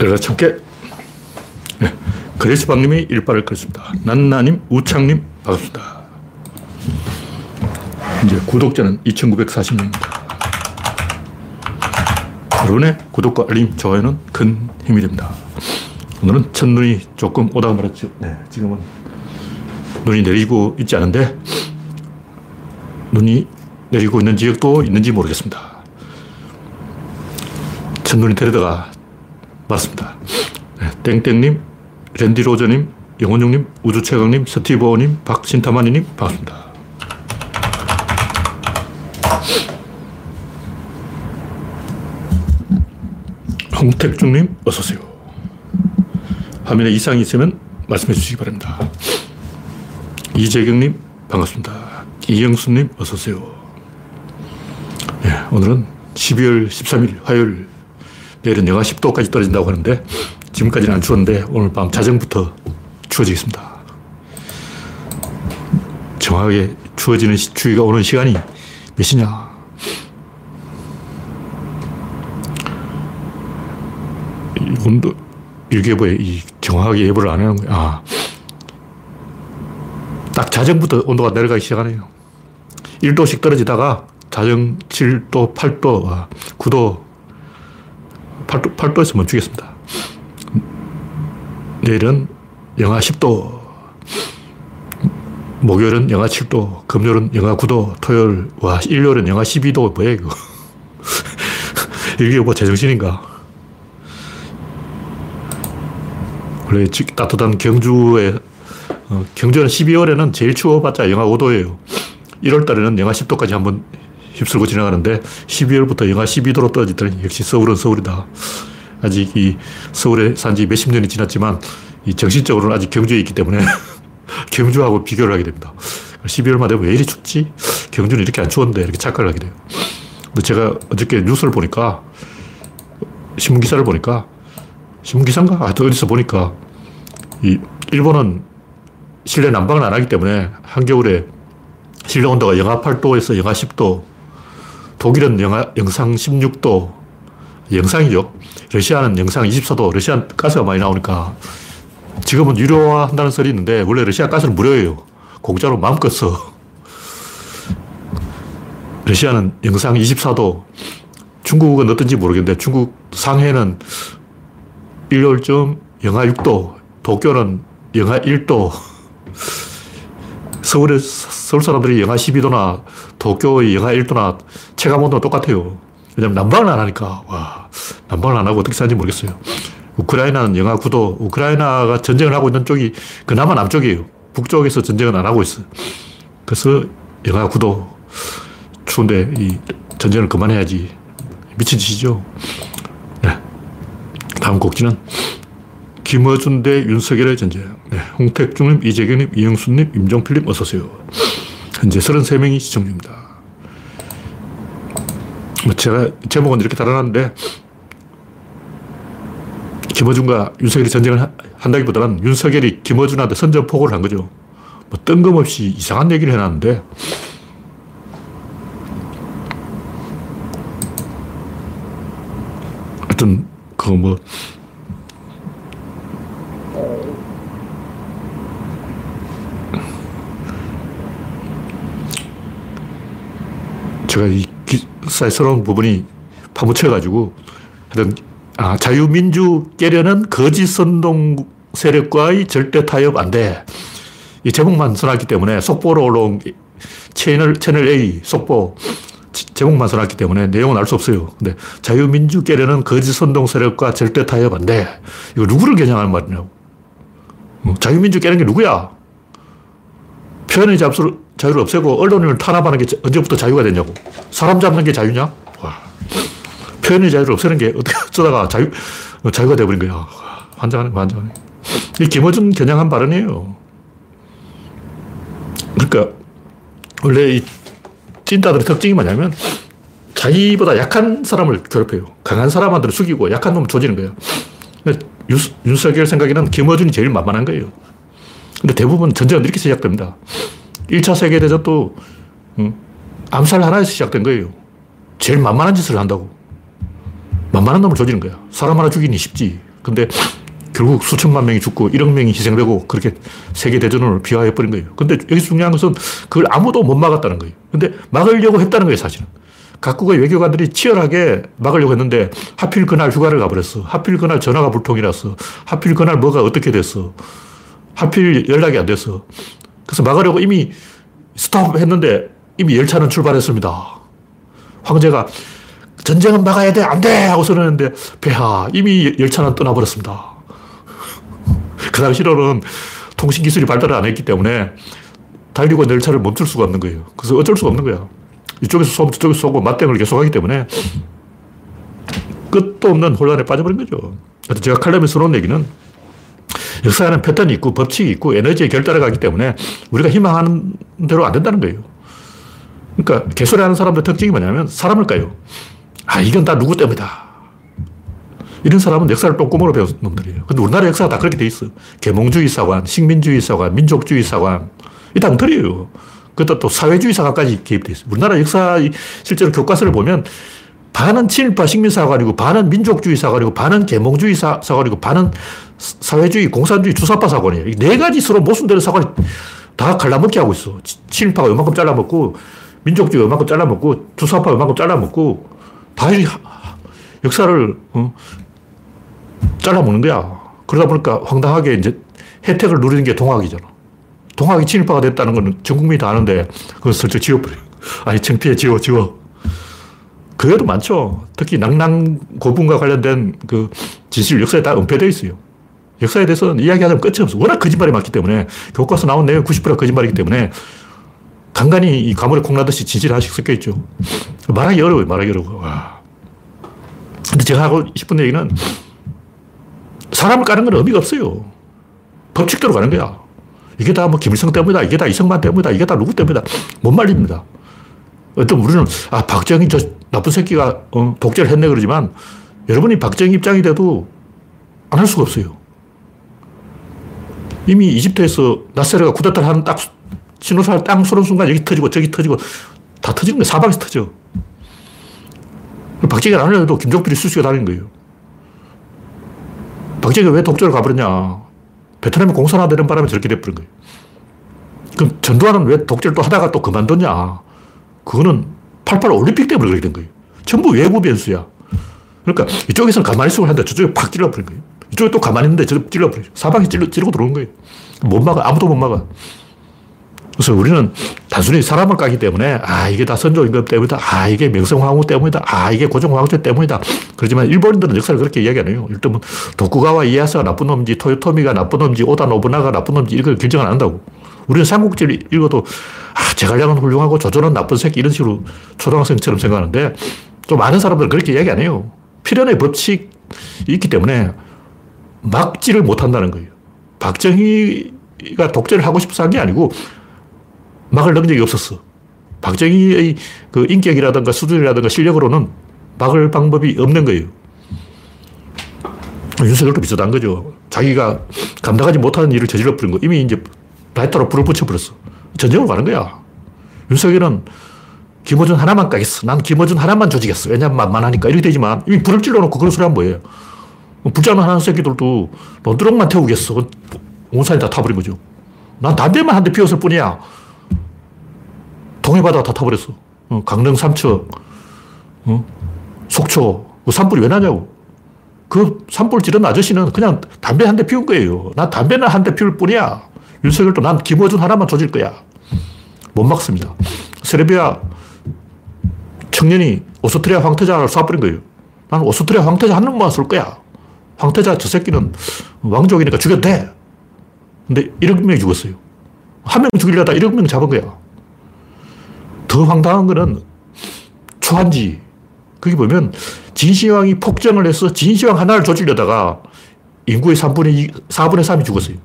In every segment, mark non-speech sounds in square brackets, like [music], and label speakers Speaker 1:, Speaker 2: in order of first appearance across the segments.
Speaker 1: 내가 참깨. 네. 그레스방님이 일발을 걸었습니다. 난나님, 우창님, 반갑습니다. 이제 구독자는 2,940명입니다. 여러분의 구독과 알림, 좋아요는 큰 힘이 됩니다. 오늘은 첫눈이 조금 오다가 말았죠. 네, 지금은 눈이 내리고 있지 않은데, 눈이 내리고 있는 지역도 있는지 모르겠습니다. 첫눈이 내리다가 말았습니다. 네, 땡땡님, 랜디 로저님, 영원용님, 우주최강님, 스티브오님, 박신타마니님, 반갑습니다. 홍택중님, 어서오세요. 화면에 이상이 있으면 말씀해 주시기 바랍니다. 이재경님, 반갑습니다. 이영수님, 어서오세요. 네, 오늘은 12월 13일 화요일, 내일은 영하 10도까지 떨어진다고 하는데, 지금까지는 안 추웠는데, 오늘 밤 자정부터 추워지겠습니다. 정확하게 추워지는 추위가 오는 시간이 몇 시냐? 온도 일기예보에 이 정확하게 예보를 안 하는 거야. 아. 딱 자정부터 온도가 내려가기 시작하네요. 1도씩 떨어지다가 자정 7도, 8도, 9도, 8도, 8도에서 멈추겠습니다. 내일은 영하 10도, 목요일은 영하 7도, 금요일은 영하 9도, 토요일, 와, 일요일은 영하 12도, 뭐야, 이거. [laughs] 이게 뭐 제정신인가. 원래 따뜻한 경주에, 어, 경주는 12월에는 제일 추워봤자 영하 5도예요. 1월 달에는 영하 10도까지 한번 휩쓸고 지나가는데 12월부터 영하 12도로 떨어지더니 역시 서울은 서울이다. 아직 이 서울에 산지 몇십 년이 지났지만 이 정신적으로는 아직 경주에 있기 때문에 [laughs] 경주하고 비교를 하게 됩니다. 12월만 되면 왜 이리 춥지? 경주는 이렇게 안 추웠는데 이렇게 착각을 하게 돼요. 근데 제가 어저께 뉴스를 보니까 신문 기사를 보니까 신문 기사인가? 하여튼 어디서 보니까 이 일본은 실내 난방을 안 하기 때문에 한겨울에 실내 온도가 영하 8도에서 영하 10도, 독일은 영하, 영상 16도, 영상이죠. 러시아는 영상 24도, 러시아 가스가 많이 나오니까 지금은 유료화 한다는 설이 있는데 원래 러시아 가스는 무료예요. 공짜로 마음껏 써. 러시아는 영상 24도, 중국은 어떤지 모르겠는데 중국 상해는 일요일쯤 영하 6도, 도쿄는 영하 1도, 서울에, 서울 사람들이 영하 12도나 도쿄의 영하 1도나 체감 온도가 똑같아요. 왜냐면 난방을 안 하니까. 와, 난방을 안 하고 어떻게 사는지 모르겠어요. 우크라이나는 영하 9도, 우크라이나가 전쟁을 하고 있는 쪽이 그나마 남쪽이에요. 북쪽에서 전쟁은 안 하고 있어요. 그래서 영하 9도. 추운데 이 전쟁을 그만해야지. 미친 짓이죠. 네. 다음 곡지는 김어준 대 윤석열의 전쟁. 네. 홍택중님, 이재경님, 이영수님, 임종필님 어서오세요. 현재 33명이 시청 중입니다. 뭐 제가 제목은 이렇게 달아놨는데 김어준과 윤석열이 전쟁을 한다기보다는 윤석열이 김어준한테 선전포고를 한 거죠. 뭐 뜬금없이 이상한 얘기를 해놨는데 하여튼 그뭐 제가 이 기사에 써놓은 부분이 파묻혀가지고 하여튼 아, 자유민주 깨려는 거짓 선동 세력과의 절대 타협 안 돼. 이 제목만 써놨기 때문에 속보로 올라온 채널, 채널 A 속보 제목만 써놨기 때문에 내용은 알 수 없어요. 근데 자유민주 깨려는 거짓 선동 세력과 절대 타협 안 돼. 이거 누구를 겨냥하는 말이냐고. 어, 자유민주 깨는 게 누구야? 표현의 자유를, 자유를 없애고 언론을 탄압하는 게 언제부터 자유가 됐냐고. 사람 잡는 게 자유냐? 와. 표현의 자유를 없애는 게 [laughs] 어쩌다가 자유, 자유가 돼버린 거야. 환장하네, 환장하네. 이 김어준 겨냥한 발언이에요. 그러니까, 원래 이 찐따들의 특징이 뭐냐면, 자기보다 약한 사람을 괴롭혀요. 강한 사람한테는 숙이고 약한 놈을 조지는 거예요. 윤, 윤석열 생각에는 김어준이 제일 만만한 거예요. 근데 대부분 전쟁은 이렇게 시작됩니다. 1차 세계대전도 음, 암살 하나에서 시작된 거예요. 제일 만만한 짓을 한다고. 만만한 놈을 조지는 거야. 사람 하나 죽이니 쉽지. 근데 결국 수천만 명이 죽고 1억 명이 희생되고 그렇게 세계대전을 비화해버린 거예요. 근데 여기서 중요한 것은 그걸 아무도 못 막았다는 거예요. 근데 막으려고 했다는 거예요, 사실은. 각국의 외교관들이 치열하게 막으려고 했는데 하필 그날 휴가를 가버렸어. 하필 그날 전화가 불통이라서. 하필 그날 뭐가 어떻게 됐어. 하필 연락이 안 됐어. 그래서 막으려고 이미 스탑 했는데 이미 열차는 출발했습니다. 황제가 전쟁은 막아야 돼, 안 돼! 하고 선언했는데, 폐하, 이미 열차는 떠나버렸습니다. [laughs] 그 당시로는 통신 기술이 발달을 안 했기 때문에 달리고 열차를 멈출 수가 없는 거예요. 그래서 어쩔 수가 없는 거야. 이쪽에서 쏘고 저쪽에서 쏘고 맞대응을 계속하기 때문에 끝도 없는 혼란에 빠져버린 거죠. 제가 칼럼에서 놓은 얘기는 역사에는 패턴이 있고 법칙이 있고 에너지에 결따라 가기 때문에 우리가 희망하는 대로 안 된다는 거예요. 그러니까 개소리 하는 사람들 특징이 뭐냐면 사람을 까요. 아, 이건 다 누구 때문이다. 이런 사람은 역사를 똥구멍으로 배운 놈들이에요. 근데 우리나라 역사가 다 그렇게 돼 있어. 계몽주의 사관, 식민주의 사관, 민족주의 사관. 이다 엉터리예요. 그것도 또 사회주의 사관까지 개입돼 있어요. 우리나라 역사 실제로 교과서를 보면 반은 친일파 식민사관이고 반은 민족주의 사관이고 반은 계몽주의 사, 사관이고 반은 사회주의, 공산주의, 주사파 사관이에요. 이네 가지 서로 모순되는 사관이 다 갈라먹기 하고 있어. 친일파가 요만큼 잘라먹고 민족주의가 요만큼 잘라먹고 주사파가 요만큼 잘라먹고 다 역사를 어, 잘라먹는 거야. 그러다 보니까 황당하게 이제 혜택을 누리는 게 동학이잖아. 동학이 친일파가 됐다는 건 전 국민이 다 아는데 그걸 슬쩍 지워버려. 아니, 창피해, 지워, 지워. 그게도 많죠. 특히 낭낭 고분과 관련된 그 진실 역사에 다 은폐되어 있어요. 역사에 대해서는 이야기하자면 끝이 없어. 워낙 거짓말이 많기 때문에 교과서 나온 내용 90%가 거짓말이기 때문에 간간히 이 가물에 콩나듯이 진실이 하나씩 섞여 있죠. 말하기 어려워요. 말하기 어려워. 와. 근데 제가 하고 싶은 얘기는 사람을 까는 건 의미가 없어요. 법칙대로 가는 거야. 이게 다 뭐 김일성 때문이다. 이게 다 이승만 때문이다. 이게 다 누구 때문이다. 못 말립니다. 어떤 우리는 아 박정희 저 나쁜 새끼가 어, 독재를 했네 그러지만 여러분이 박정희 입장이 돼도 안 할 수가 없어요. 이미 이집트에서 나세르가 쿠데타를 하는 딱 신호사를 땅 쏘는 순간 여기 터지고 저기 터지고 다 터지는 거예요. 사방에서 터져. 박정희가 안 하려도 김종필이 수시가 다닌 거예요. 박정희가 왜 독재를 가버렸냐. 베트남이 공산화되는 바람에 저렇게 돼버린 거예요. 그럼 전두환은 왜 독재를 또 하다가 또 그만뒀냐. 그거는 88 올림픽 때문에 된 거예요. 전부 외부 변수야. 그러니까 이쪽에서는 가만히 있으면 한다. 저쪽에 팍 찔러버린 거예요. 이쪽에 또 가만히 있는데 저쪽 찔러버려 사방에 찔러, 찌르고 들어오는 거예요. 못 막아. 아무도 못 막아. 그래서 우리는 단순히 사람을 까기 때문에 아 이게 다 선조 임금 때문이다. 아 이게 명성황후 때문이다. 아 이게 고종황제 때문이다. 그렇지만 일본인들은 역사를 그렇게 이야기 안 해요. 일단 뭐 도쿠가와 이에야스가 나쁜 놈인지 토요토미가 나쁜 놈인지 오다 노부나가 나쁜 놈인지 이걸 결정 안 한다고. 우리는 삼국지를 읽어도 아 제갈량은 훌륭하고 조조는 나쁜 새끼 이런 식으로 초등학생처럼 생각하는데 또 많은 사람들은 그렇게 이야기 안 해요. 필연의 법칙이 있기 때문에 막지를 못한다는 거예요. 박정희가 독재를 하고 싶어서 한 게 아니고 막을 능력이 없었어. 박정희의 그 인격이라든가 수준이라든가 실력으로는 막을 방법이 없는 거예요. 윤석열도 비슷한 거죠. 자기가 감당하지 못하는 일을 저질러 버린 거. 이미 이제 라이터로 불을 붙여버렸어. 전쟁으로 가는 거야. 윤석열은 김어준 하나만 까겠어. 난 김어준 하나만 조지겠어. 왜냐면 만만하니까. 이렇게 되지만 이미 불을 찔러놓고 그런 소리 하면 뭐예요? 불장난 하는 새끼들도 논두렁만 태우겠어. 온 산이 다 타버린 거죠. 난 담배만 한 대 피웠을 뿐이야. 동해바다 다 타버렸어. 어, 강릉 삼척, 어? 속초. 그 산불이 왜 나냐고. 그 산불 지른 아저씨는 그냥 담배 한 대 피운 거예요. 난 담배는 한 대 피울 뿐이야. 윤석열도 난 김어준 하나만 조질 거야. 못 막습니다. 세르비아 청년이 오스트리아 황태자를 쏴버린 거예요. 나는 오스트리아 황태자 한 놈만 쏠 거야. 황태자 저 새끼는 왕족이니까 죽여도 돼. 근데 1억 명이 죽었어요. 한 명 죽이려다 1억 명 잡은 거야. 더 황당한 거는 초한지. 거기 보면 진시황이 폭정을 해서 진시황 하나를 조지려다가 인구의 3분의 2, 4분의 3이 죽었어요.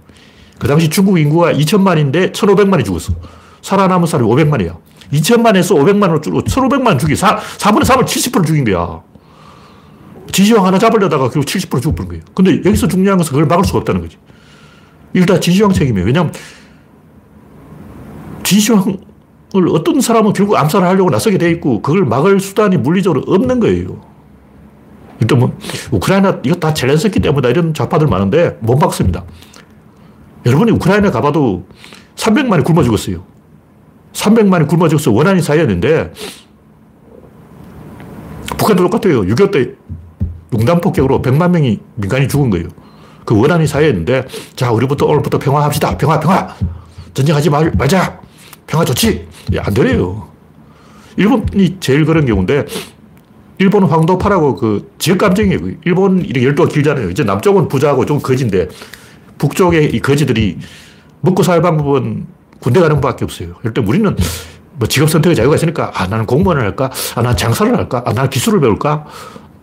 Speaker 1: 그 당시 중국 인구가 2천만인데 1,500만이 죽었어. 살아남은 사람이 500만이야. 2천만에서 500만으로 줄고 1,500만 죽이 4, 4분의 3을 70% 죽인 거야. 진시황 하나 잡으려다가 결국 70% 죽어버린 거예요. 근데 여기서 중요한 것은 그걸 막을 수가 없다는 거지. 다 진시황 책임이에요. 왜냐하면 진시황을 어떤 사람은 결국 암살을 하려고 나서게 돼 있고 그걸 막을 수단이 물리적으로 없는 거예요. 일단 뭐, 우크라이나, 이거 다 젤렌스키 때문이다. 이런 좌파들 많은데, 못 막습니다. 여러분이 우크라이나 가봐도 300만이 굶어 죽었어요. 300만이 굶어 죽어서 원한이 쌓였는데, 북한도 똑같아요. 6.25 때 용단 폭격으로 100만 명이 민간이 죽은 거예요. 그 원한이 쌓여있는데, 자, 우리부터 오늘부터 평화합시다. 평화, 평화. 전쟁하지 말, 말자. 평화 좋지. 예, 안 되래요. 일본이 제일 그런 경우인데, 일본 황도파라고 그 지역 감정이에요. 일본 이렇게 열도가 길잖아요. 이제 남쪽은 부자고 좀 거지인데, 북쪽의 이 거지들이 먹고 살 방법은 군대 가는 것밖에 없어요. 때 우리는 뭐 직업 선택의 자유가 있으니까, 아, 나는 공무원을 할까? 아, 나는 장사를 할까? 아, 나는 기술을 배울까?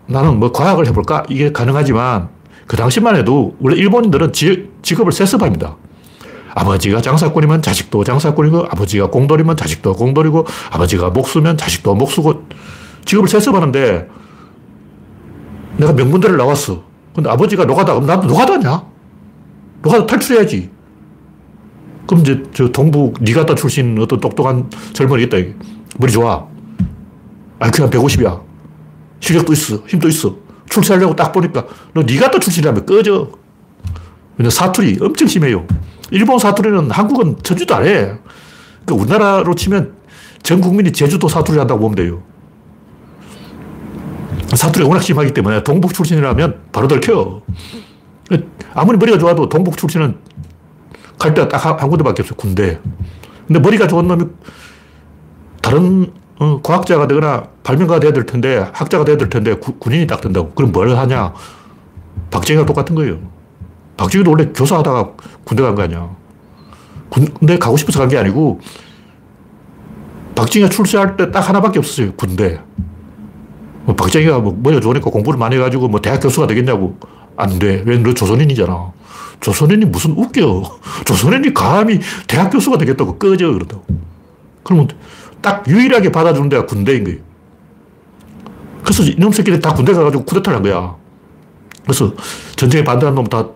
Speaker 1: 나는 뭐 과학을 해볼까? 이게 가능하지만, 그 당시만 해도 원래 일본인들은 지, 직업을 세습합니다. 아버지가 장사꾼이면 자식도 장사꾼이고, 아버지가 공돌이면 자식도 공돌이고, 아버지가 목수면 자식도 목수고, 직업을 세습하는데, 내가 명문대를 나왔어. 근데 아버지가 노가다, 그럼 나도 노가다냐? 노가다 탈출해야지. 그럼 이제 저 동북 니가다 출신 어떤 똑똑한 젊은이 있다. 머리 좋아. IQ 한 150이야. 실력도 있어. 힘도 있어. 출세하려고 딱 보니까 너 니가다 출신이라면 꺼져. 왜냐 사투리 엄청 심해요. 일본 사투리는 한국은 천주도 안 해. 그러니까 우리나라로 치면 전 국민이 제주도 사투리 한다고 보면 돼요. 사투리가 워낙 심하기 때문에 동북 출신이라면 바로 들켜. 아무리 머리가 좋아도 동북 출신은 갈 데가 딱 한 군데밖에 없어 군대. 근데 머리가 좋은 놈이 다른 어, 과학자가 되거나 발명가가 돼야 될 텐데, 학자가 돼야 될 텐데, 구, 군인이 딱 된다고. 그럼 뭘 하냐? 박정희가 똑같은 거예요. 박정희도 원래 교사하다가 군대 간 거 아니야. 군대 가고 싶어서 간 게 아니고, 박정희가 출세할 때 딱 하나밖에 없었어요. 군대. 뭐 박정희가 뭐 머리가 좋으니까 공부를 많이 해가지고 뭐 대학 교수가 되겠냐고. 안 돼. 왜 너 조선인이잖아. 조선인이 무슨 웃겨. [laughs] 조선인이 감히 대학 교수가 되겠다고 꺼져. 그러다고. 그러면 딱 유일하게 받아주는 데가 군대인 거예요. 그래서 이놈 새끼들이 다 군대 가가지고 쿠데타를 한 거야. 그래서 전쟁에 반대한 놈다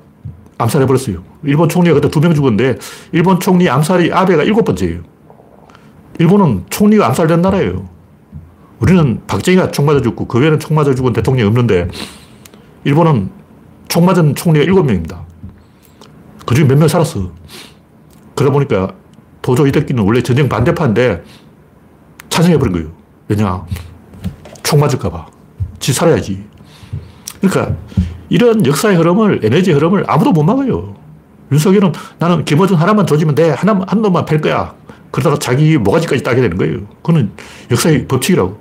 Speaker 1: 암살해버렸어요. 일본 총리가 그때 두 명 죽었는데, 일본 총리 암살이 아베가 일곱 번째예요. 일본은 총리가 암살된 나라예요. 우리는 박정희가 총 맞아 죽고, 그 외에는 총 맞아 죽은 대통령이 없는데, 일본은 총 맞은 총리가 일곱 명입니다. 그 중에 몇 명 살았어. 그러다 보니까 도조 이데끼는 원래 전쟁 반대파인데 찬성해버린 거예요. 왜냐? 총 맞을까봐. 지 살아야지. 그러니까 이런 역사의 흐름을, 에너지 흐름을 아무도 못 막아요. 윤석열은 나는 김어준 하나만 조지면 돼. 하나, 한 놈만 팰 거야. 그러다가 자기 모가지까지 따게 되는 거예요. 그거는 역사의 법칙이라고.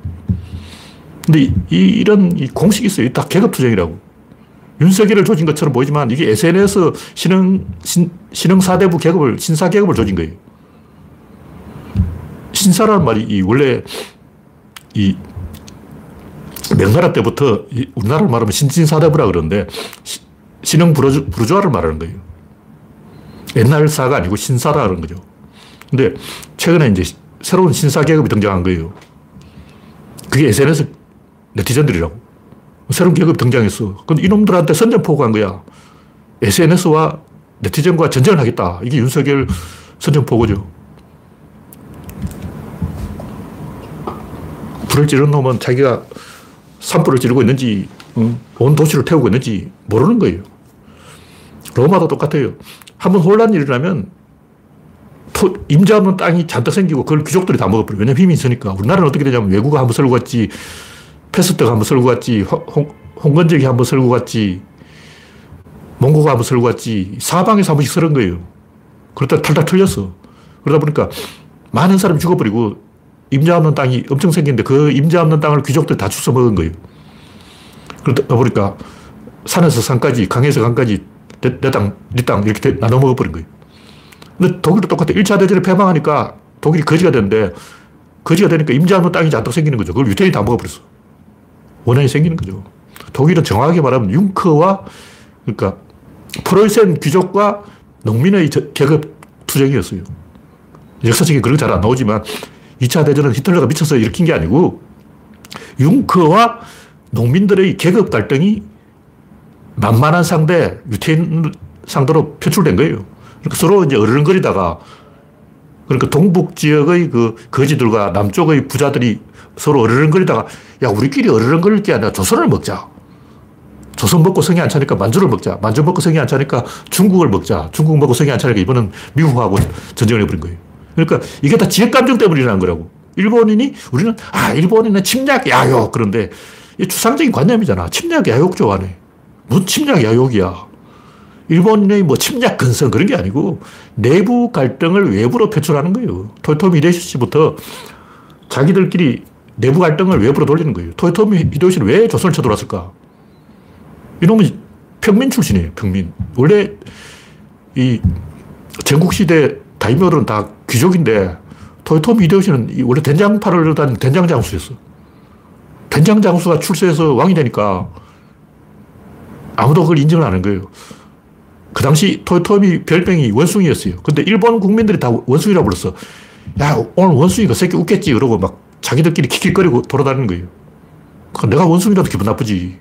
Speaker 1: 근데 이, 이 공식이 있어요. 다 계급투쟁이라고. 윤석열을 조진 것처럼 보이지만 이게 SNS 신흥, 신, 신흥 사대부 계급을, 신사 계급을 조진 거예요. 신사라는 말이 원래 이 명나라 때부터 우리나라로 말하면 신진사대부라 그러는데 신흥 부르주, 부르주아를 말하는 거예요. 옛날 사가 아니고 신사라는 거죠. 근데 최근에 이제 새로운 신사 계급이 등장한 거예요. 그게 SNS 네티즌들이라고. 새로운 계급이 등장했어. 근데 이놈들한테 선전포고한 거야. SNS와 네티즌과 전쟁을 하겠다. 이게 윤석열 선전포고죠. 불을 지른 놈은 자기가 산불을 지르고 있는지, 어, 온 도시를 태우고 있는지 모르는 거예요. 로마도 똑같아요. 한번 혼란이 일어나면 토, 임자 없는 땅이 잔뜩 생기고 그걸 귀족들이 다 먹어버려요. 왜냐면 힘이 있으니까. 우리나라는 어떻게 되냐면 왜구가 한번 쓸고 갔지, 페스트가 한번 쓸고 갔지, 홍, 홍건적이 한번 쓸고 갔지, 몽고가 한번 쓸고 갔지, 사방에서 한 번씩 쓸은 거예요. 그러다 탈탈 털렸어. 그러다 보니까 많은 사람이 죽어버리고 임자 없는 땅이 엄청 생겼는데 그 임자 없는 땅을 귀족들이 다 주워 먹은 거예요. 그러다 보니까 산에서 산까지, 강에서 강까지 내, 내 땅, 네땅 이렇게 나눠 먹어버린 거예요. 근데 독일도 똑같아. 1차 대전에 패망하니까 독일이 거지가 되는데 거지가 되니까 임자 없는 땅이 잔뜩 생기는 거죠. 그걸 유태인이 다 먹어버렸어. 원한이 생기는 거죠. 독일은 정확하게 말하면 융커와 그러니까 프로이센 귀족과 농민의 계급 투쟁이었어요. 역사적인 그런 잘안 나오지만 2차 대전은 히틀러가 미쳐서 일으킨 게 아니고 융커와 농민들의 계급 갈등이 만만한 상대, 유태인 상대로 표출된 거예요. 그러니까 서로 이제 어른거리다가 그러니까 동북 지역의 그 거지들과 남쪽의 부자들이 서로 어르렁거리다가 야 우리끼리 어르렁거릴 게 아니라 조선을 먹자. 조선 먹고 성이 안 차니까 만주를 먹자. 만주 먹고 성이 안 차니까 중국을 먹자. 중국 먹고 성이 안 차니까 이번은 미국하고 전쟁을 해버린 거예요. 그러니까 이게 다 지역 감정 일어난 거라고. 일본인이 우리는 아 일본인은 침략 야욕 그런데 이 추상적인 관념이잖아. 침략 야욕 좋아하네. 무슨 침략 야욕이야. 일본의 뭐 침략 근성 그런 게 아니고 내부 갈등을 외부로 표출하는 거예요. 토요토미 히데시부터 자기들끼리 내부 갈등을 외부로 돌리는 거예요. 토요토미 히데시는 왜 조선을 쳐들어왔을까? 이놈은 평민 출신이에요, 평민. 원래 이 전국시대 다이묘들은 다 귀족인데 토요토미 히데요시는 원래 된장파를 다닌 된장장수였어. 된장장수가 출세해서 왕이 되니까 아무도 그걸 인정을 안 하는 거예요. 그 당시 토요토미 별명이 원숭이였어요. 근데 일본 국민들이 다 원숭이라고 불렀어. 야, 오늘 원숭이 그 새끼 웃겠지. 그러고 막 자기들끼리 킥킥거리고 돌아다니는 거예요. 내가 원숭이라도 기분 나쁘지.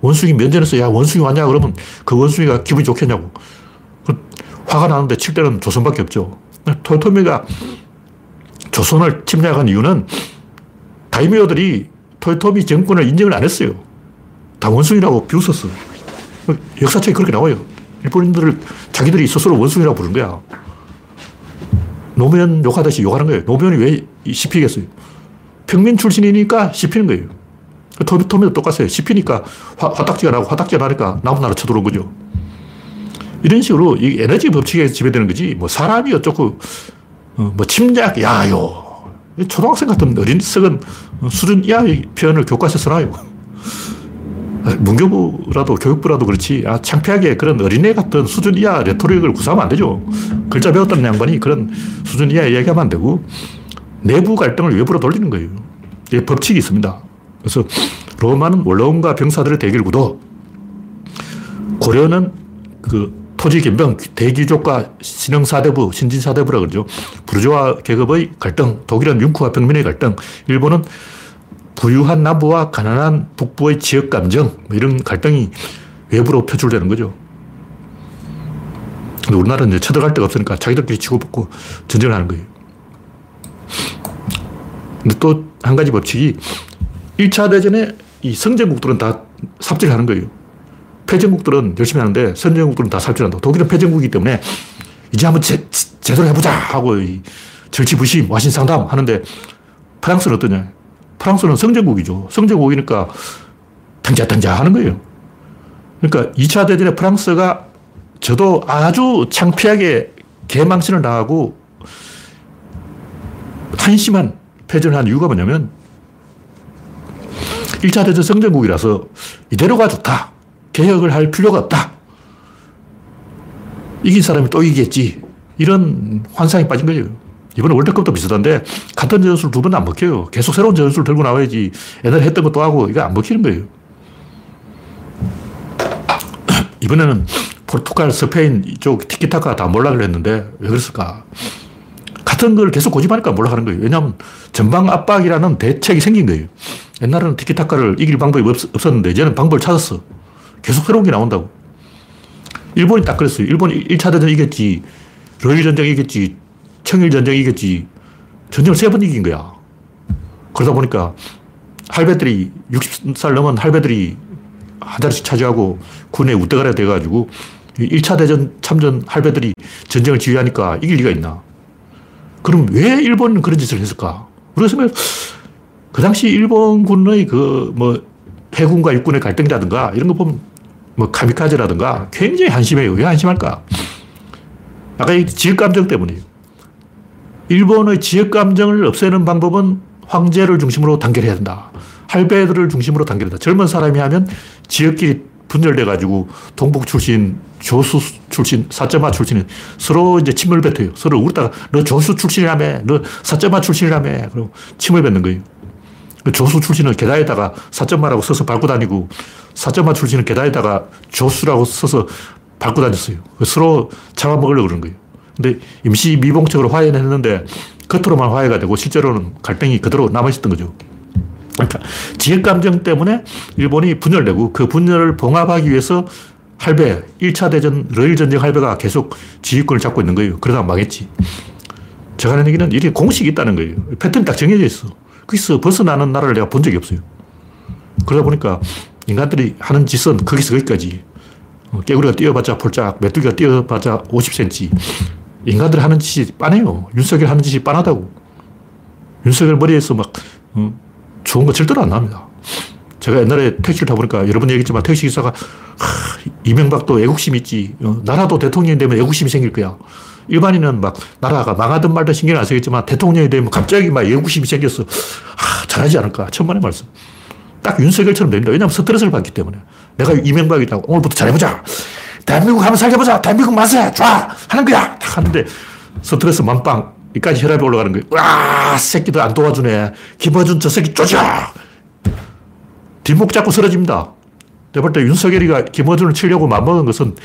Speaker 1: 원숭이 면전에서 야, 원숭이 왔냐? 그러면 그 원숭이가 기분이 좋겠냐고. 그 화가 나는데 칠 때는 조선밖에 없죠. 토요토미가 조선을 침략한 이유는 다이미어들이 토요토미 정권을 인정을 안 했어요. 다 원숭이라고 비웃었어. 역사책에 그렇게 나와요. 일본인들을 자기들이 스스로 원숭이라고 부른 거야. 노무현 욕하듯이 욕하는 거예요. 노무현이 왜 씹히겠어요? 평민 출신이니까 씹히는 거예요. 토미도 똑같아요. 씹히니까 화, 화딱지가 나고 화딱지가 나니까 나무 나라 쳐들어온 거죠. 이런 식으로 이 에너지 법칙에 지배되는 거지, 뭐 사람이 어쩌고, 어, 뭐 침략, 야요. 초등학생 같은 어린 썩은 수준 이하의 표현을 교과서에 써놔요. 문교부라도 교육부라도 그렇지 아, 창피하게 그런 어린애 같은 수준 이하 레토릭을 구사하면 안 되죠. 글자 배웠다는 양반이 그런 수준 이하 이야기하면 안 되고 내부 갈등을 외부로 돌리는 거예요. 이 법칙이 있습니다. 그래서 로마는 원로원과 병사들의 대결 구도 고려는 그 토지 겸병 대기족과 신흥 사대부, 신진 사대부라 그러죠. 부르주아 계급의 갈등, 독일은 융쿠와 평민의 갈등, 일본은 부유한 남부와 가난한 북부의 지역 감정, 뭐 이런 갈등이 외부로 표출되는 거죠. 근데 우리나라는 이제 쳐들어갈 데가 없으니까 자기들끼리 치고받고 전쟁을 하는 거예요. 근데 또 한 가지 법칙이 1차 대전에 이 성전국들은 다 삽질 하는 거예요. 패전국들은 열심히 하는데 선전국들은 다 삽질한다. 독일은 패전국이기 때문에 이제 한번 제, 제대로 해보자 하고 절치부심, 와신상담 하는데 프랑스는 어떠냐. 프랑스는 성전국이죠. 성전국이니까 탕자탕자 하는 거예요. 그러니까 2차 대전에 프랑스가 저도 아주 창피하게 개망신을 당하고 한심한 패전을 한 이유가 뭐냐면 1차 대전 성전국이라서 이대로가 좋다. 개혁을 할 필요가 없다. 이긴 사람이 또 이기겠지. 이런 환상에 빠진 거죠. 이번에 월드컵도 비슷한데 같은 전술 두 번 안 먹혀요. 계속 새로운 전술 들고 나와야지 옛날에 했던 것도 하고 이거 안 먹히는 거예요. [clears throat] 이번에는 포르투갈, 스페인 이쪽 티키타카 다 몰락을 했는데 왜 그랬을까? 같은 걸 계속 고집하니까 몰락하는 거예요. 왜냐하면 전방 압박이라는 대책이 생긴 거예요. 옛날에는 티키타카를 이길 방법이 없, 었는데 이제는 방법을 찾았어. 계속 새로운 게 나온다고. 일본이 딱 그랬어요. 일본이 1차 대전 이겼지. 러일 전쟁 이겼지. 청일 전쟁이겠지. 전쟁을 세 번 이긴 거야. 그러다 보니까 할배들이 60살 넘은 할배들이 한 자리씩 차지하고 군에 우대가리가 돼가지고 1차 대전 참전 할배들이 전쟁을 지휘하니까 이길 리가 있나. 그럼 왜 일본은 그런 짓을 했을까? 그래서 그 당시 일본군의 그 뭐 해군과 육군의 갈등이라든가 이런 거 보면 뭐 카미카제라든가 굉장히 한심해요. 왜 한심할까? 아까 이 지역감정 때문이에요. 일본의 지역 감정을 없애는 방법은 황제를 중심으로 단결해야 된다. 할배들을 중심으로 단결해야 된다. 젊은 사람이 하면 지역끼리 분열돼가지고 동북 출신, 조수 출신, 사점화 출신이 서로 이제 침을 뱉어요. 서로 울다가 너 조수 출신이라며, 너 사점화 출신이라며. 그리고 침을 뱉는 거예요. 그 조수 출신은 계단에다가 사점화라고 써서 밟고 다니고 사점화 출신은 계단에다가 조수라고 써서 밟고 다녔어요. 서로 잡아먹으려고 그러는 거예요. 근데 임시 미봉책으로 화해는 했는데 겉으로만 화해가 되고 실제로는 갈등이 그대로 남아있었던 거죠. 그러니까 지역 감정 때문에 일본이 분열되고 그 분열을 봉합하기 위해서 할배, 1차 대전, 러일 전쟁 할배가 계속 지휘권을 잡고 있는 거예요. 그러다 망했지. 제가 하는 얘기는 이렇게 공식이 있다는 거예요. 패턴이 딱 정해져 있어. 거기서 벗어나는 나라를 내가 본 적이 없어요. 그러다 보니까 인간들이 하는 짓은 거기서 거기까지. 어, 깨구리가 뛰어봤자 폴짝, 메뚜기가 뛰어봤자 50cm. 인간들이 하는 짓이 빤해요. 윤석열 하는 짓이 빤하다고. 윤석열 머리에서 막, 어, 좋은 거 절대로 안 납니다. 제가 옛날에 택시를 타보니까 여러 번 얘기했지만 택시기사가, 하, 이명박도 애국심 있지. 어, 나라도 대통령이 되면 애국심이 생길 거야. 일반인은 막 나라가 망하든 말든 신경 안 쓰겠지만 대통령이 되면 갑자기 막 애국심이 생겼어. 하, 잘하지 않을까. 천만의 말씀. 딱 윤석열처럼 됩니다. 왜냐하면 스트레스를 받기 때문에. 내가 이명박이다. 오늘부터 잘해보자. 대한민국 한번 살려보자. 대한민국 만세. 좋아. 하는 거야. 딱 하는데 스트레스 만빵. 이까지 혈압이 올라가는 거예요. 와, 새끼들 안 도와주네. 김어준 저 새끼 쪼져. 뒷목 잡고 쓰러집니다. 내가 볼 때 윤석열이가 김어준을 치려고 맘먹은 것은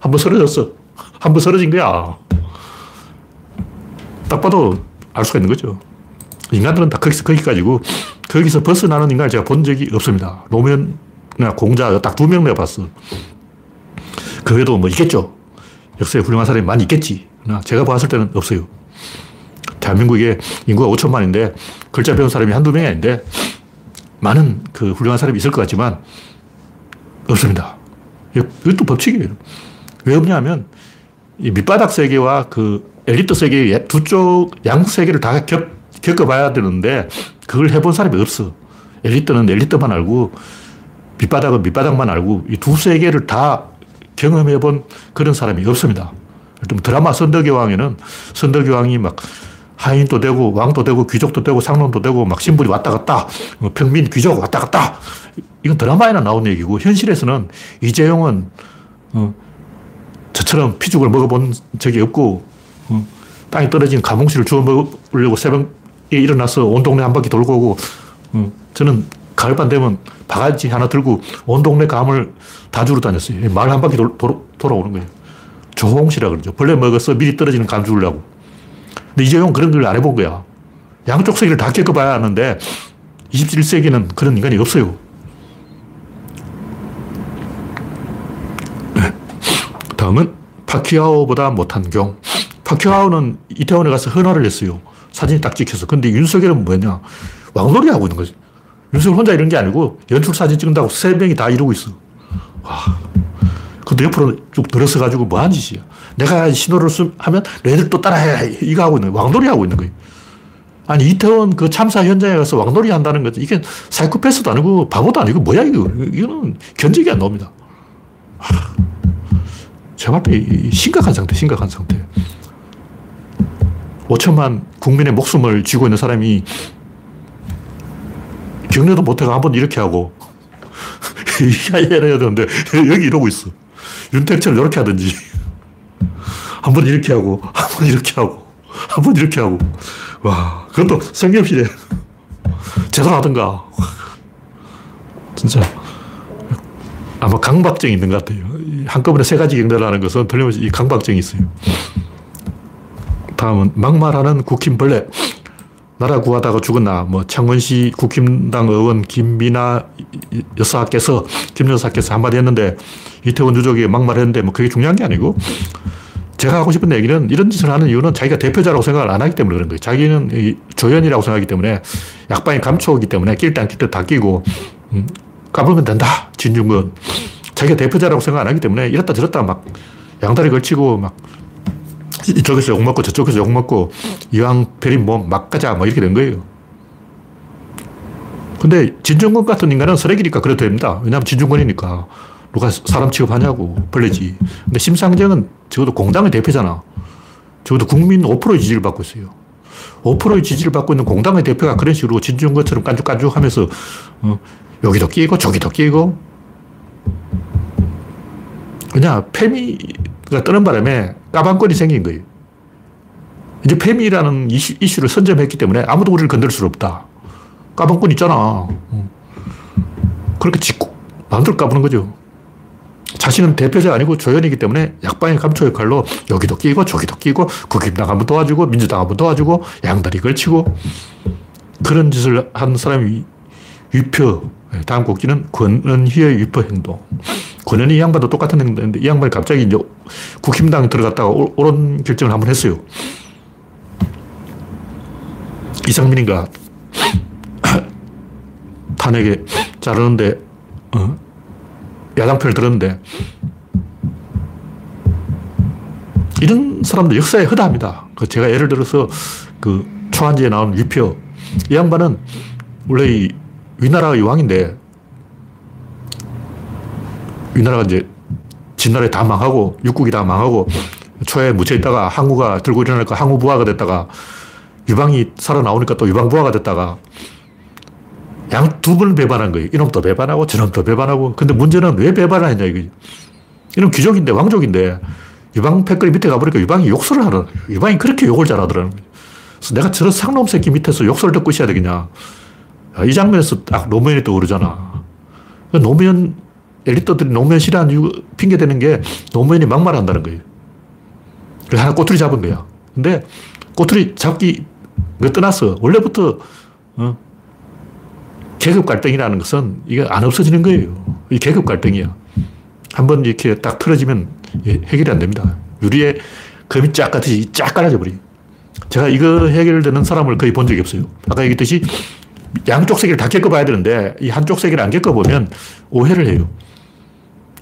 Speaker 1: 한번 쓰러졌어. 한번 쓰러진 거야. 딱 봐도 알 수가 있는 거죠. 인간들은 다 거기서 거기까지고 거기서 벗어나는 인간을 제가 본 적이 없습니다. 노면이나 공자 딱 두 명 내가 봤어. 그 외에도 뭐 있겠죠. 역사에 훌륭한 사람이 많이 있겠지. 제가 봤을 때는 없어요. 대한민국에 인구가 5천만인데 글자 배운 사람이 한두 명이 아닌데 많은 그 훌륭한 사람이 있을 것 같지만 없습니다. 이것도 법칙이에요. 왜 없냐면 이 밑바닥 세계와 그 엘리트 세계 두 쪽 양 세계를 다 겪, 겪어봐야 되는데 그걸 해본 사람이 없어. 엘리트는 엘리트만 알고 밑바닥은 밑바닥만 알고 이 두 세계를 다 경험해 본 그런 사람이 없습니다. 드라마 선덕여왕에는 선덕여왕이 막 하인도 되고 왕도 되고 귀족도 되고 상놈도 되고 막 신분이 왔다 갔다 뭐 평민 귀족 왔다 갔다 이건 드라마에나 나온 얘기고 현실에서는 이재용은 어, 저처럼 피죽을 먹어본 적이 없고 어, 땅에 떨어진 가뭉실을 주워 먹으려고 새벽에 일어나서 온 동네 한 바퀴 돌고 오고 어, 저는 가을밤 되면 바가지 하나 들고 온 동네 감을 다 주러 다녔어요. 마을 한 바퀴 돌, 돌, 돌아오는 거예요. 조홍시라 그러죠. 벌레 먹어서 미리 떨어지는 감 주려고. 근데 이재용 그런 걸 안 해본 거야. 양쪽 세계를 다 겪어봐야 하는데 27세기는 그런 인간이 없어요. 네. 다음은 파키아오보다 못한 경. 파키아오는 이태원에 가서 헌화를 했어요. 사진이 딱 찍혀서. 근데 윤석열은 뭐냐? 왕놀이 하고 있는 거지. 윤석열 혼자 이런 게 아니고 연출 사진 찍는다고 세 명이 다 이러고 있어. 와. 근데 옆으로 쭉 들어서가지고 뭐 하는 짓이야. 내가 신호를 쓰, 하면 너희들 또 따라해. 이거 하고 있는 거야. 왕놀이 하고 있는 거예요. 아니, 이태원 그 참사 현장에 가서 왕놀이 한다는 거지. 이게 사이코패스도 아니고 바보도 아니고 뭐야, 이거. 이거는 견적이 안 나옵니다. 볼때 심각한 상태, 심각한 상태. 5천만 국민의 목숨을 쥐고 있는 사람이 격려도 못해가 한번 이렇게 하고 [laughs] 해야 되는데 [laughs] 여기 이러고 있어. 윤택철 이렇게 하든지 한 번 이렇게 하고 한 번 이렇게 하고 한 번 이렇게 하고 와 그것도 성경필에 제대로 하든가 진짜 아마 강박증이 있는 것 같아요. 한꺼번에 세 가지 경례를 하는 것은 틀림없이 이 강박증이 있어요. 다음은 막말하는 국힘벌레. 나라 구하다가 죽었나. 뭐 창원시 국힘당 의원 김미나 여사께서 김 여사께서 한마디 했는데 이태원 유족이 막말했는데 뭐 그게 중요한 게 아니고 제가 하고 싶은 얘기는 이런 짓을 하는 이유는 자기가 대표자라고 생각을 안 하기 때문에 그런 거예요. 자기는 조연이라고 생각하기 때문에 약방이 감초기 때문에 낄 때 안 낄 때 다 끼고 음, 까불면 된다. 진중권. 자기가 대표자라고 생각 안 하기 때문에 이랬다 저랬다 막 양다리 걸치고 막 이쪽에서 욕먹고 저쪽에서 욕먹고 이왕 베린 뭐 막 가자 뭐 이렇게 된 거예요. 근데 진중권 같은 인간은 쓰레기니까 그래도 됩니다. 왜냐하면 진중권이니까. 누가 사람 취급하냐고, 벌레지. 근데 심상정은 적어도 공당의 대표잖아. 적어도 국민 5%의 지지를 받고 있어요. 5%의 지지를 받고 있는 공당의 대표가 그런 식으로 진중권처럼 깐죽깐죽 하면서, 어, 여기도 끼고 저기도 끼고. 그냥 페미 가 뜨는 바람에 까방권이 생긴 거예요. 이제 페미라는 이슈, 이슈를 선점했기 때문에 아무도 우리를 건들 수 없다. 까방권 있잖아. 어. 그렇게 짓고 마음대로 까부는 거죠. 자신은 대표자가 아니고 조연이기 때문에 약방의 감초 역할로 여기도 끼고 저기도 끼고 국힘당 한번 도와주고 민주당 한번 도와주고 양다리 걸치고 그런 짓을 한 사람이 위표 네, 다음 곡지는 권은희의 위법 행동. 권은희 양반도 똑같은 행동인데 이 양반이 갑자기 이제 국힘당 들어갔다가 옳은 결정을 한번 했어요. 이상민인가 [coughs] 탄핵에 자르는데 어? 야당편을 들었는데 이런 사람들 역사에 허다합니다. 그 제가 예를 들어서 그 초한지에 나온 위표 이 양반은 원래 이 위나라 왕인데 위나라가 이제 진나라에 다 망하고 육국이 다 망하고 초에 묻혀 있다가 항우가 들고 일어나니까 항우 부하가 됐다가 유방이 살아나오니까 또 유방 부하가 됐다가 양 두 번 배반한 거예요. 이놈도 배반하고 저놈도 배반하고. 근데 문제는 왜 배반하냐 이거. 이놈 귀족인데 왕족인데 유방 패거리 밑에 가보니까 유방이 욕설을 하는. 유방이 그렇게 욕을 잘하더라는 거예요. 그래서 내가 저런 상놈 새끼 밑에서 욕설 듣고 있어야 되겠냐. 이 장면에서 딱 노무현이 떠오르잖아. 그 노무현 엘리트들이 노무현 싫어하는 이유, 핑계 대는 게 노무현이 막말한다는 거예요. 그래서 하나 꼬투리 잡은 거야. 근데 꼬투리 잡기 그 떠났어. 원래부터 어, 계급 갈등이라는 것은 이게 안 없어지는 거예요. 이 계급 갈등이야. 한번 이렇게 딱 틀어지면 해결이 안 됩니다. 유리에 금이 쫙 같이 쫙 깔아져 버려 제가 이거 해결되는 사람을 거의 본 적이 없어요. 아까 얘기했듯이 양쪽 세계를 다 겪어봐야 되는데 이 한쪽 세계를 안 겪어보면 오해를 해요.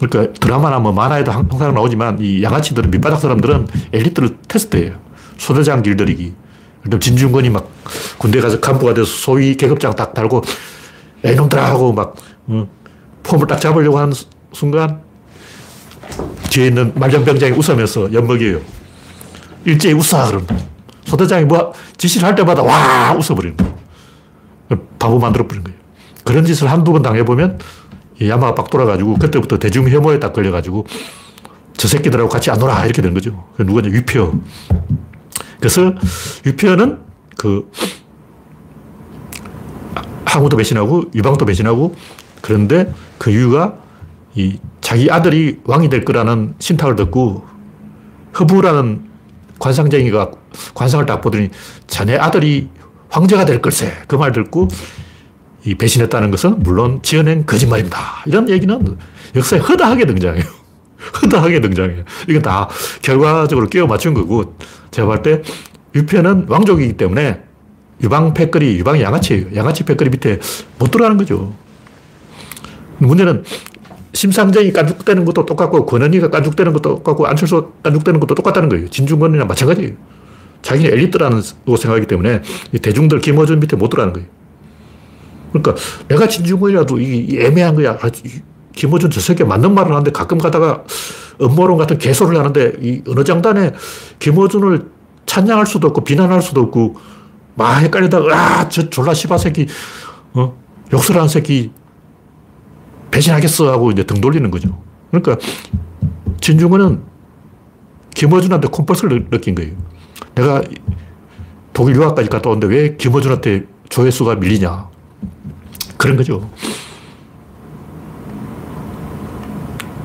Speaker 1: 그러니까 드라마나 뭐 만화에도 항상 나오지만 이 양아치들은 밑바닥 사람들은 엘리트를 테스트해요. 소대장 길들이기. 진중권이 막 군대 가서 간부가 돼서 소위 계급장 딱 달고 애놈들아 하고 막 어, 폼을 딱 잡으려고 하는 순간 뒤에 있는 말년병장이 웃으면서 엿먹여요. 일제히 웃어 그럼 소대장이 뭐 지시를 할 때마다 와 웃어버리는. 바보 만들어버린 거예요. 그런 짓을 한두 번 당해보면 야마가 빡 돌아가지고 그때부터 대중 혐오에 딱 걸려가지고 저 새끼들하고 같이 안 놀아 이렇게 된 거죠. 누구냐 위표. 그래서 위표는 그 항우도 배신하고 유방도 배신하고 그런데 그 이유가 이 자기 아들이 왕이 될 거라는 신탁을 듣고 허부라는 관상쟁이가 관상을 딱 보더니 자네 아들이 황제가 될 걸세. 그 말 듣고 이 배신했다는 것은 물론 지어낸 거짓말입니다. 이런 얘기는 역사에 허다하게 등장해요. [laughs] 허다하게 등장해요. 이건 다 결과적으로 끼워 맞춘 거고, 제가 볼 때 유편은 왕족이기 때문에 유방 패거리, 유방이 양아치예요. 양아치 패거리 밑에 못 들어가는 거죠. 문제는 심상정이 깐죽대는 것도 똑같고, 권은희가 깐죽대는 것도 똑같고, 안철수 깐죽대는 것도 똑같다는 거예요. 진중권이나 마찬가지예요. 자기는 엘리트라는 생각이기 때문에 대중들 김어준 밑에 못 들어가는 거예요. 그러니까 내가 진중권이라도 이 애매한 거야. 아, 김어준 저 새끼 맞는 말을 하는데 가끔 가다가 음모론 같은 개소를 하는데 이 어느 장단에 김어준을 찬양할 수도 없고 비난할 수도 없고 막 헷갈리다가 아, 저 졸라 씨바 새끼 어? 욕설하는 새끼 배신하겠어 하고 이제 등 돌리는 거죠. 그러니까 진중권은 김어준한테 콤플스를 느낀 거예요. 내가 독일 유학까지 갔다 오는데 왜 김어준한테 조회수가 밀리냐. 그런 거죠.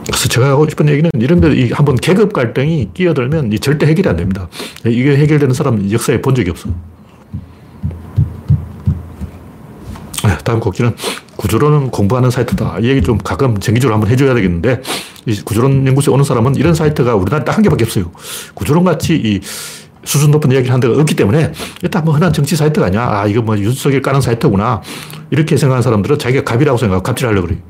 Speaker 1: 그래서 제가 하고 싶은 얘기는 이런 데 한번 계급 갈등이 끼어들면 절대 해결이 안 됩니다. 이게 해결되는 사람 역사에 본 적이 없어. 네, 다음 곡지는 구조론은 공부하는 사이트다. 이 얘기 좀 가끔 정기적으로 한번 해줘야 되겠는데, 이 구조론 연구소에 오는 사람은 이런 사이트가 우리나라에 딱 한 개밖에 없어요. 구조론 같이 이 수준 높은 이야기를 하는 데가 없기 때문에 일단 뭐 흔한 정치 사이트가 아니야. 아, 이거 뭐 윤석열 까는 사이트구나. 이렇게 생각하는 사람들은 자기가 갑이라고 생각하고 갑질 하려고 그래요.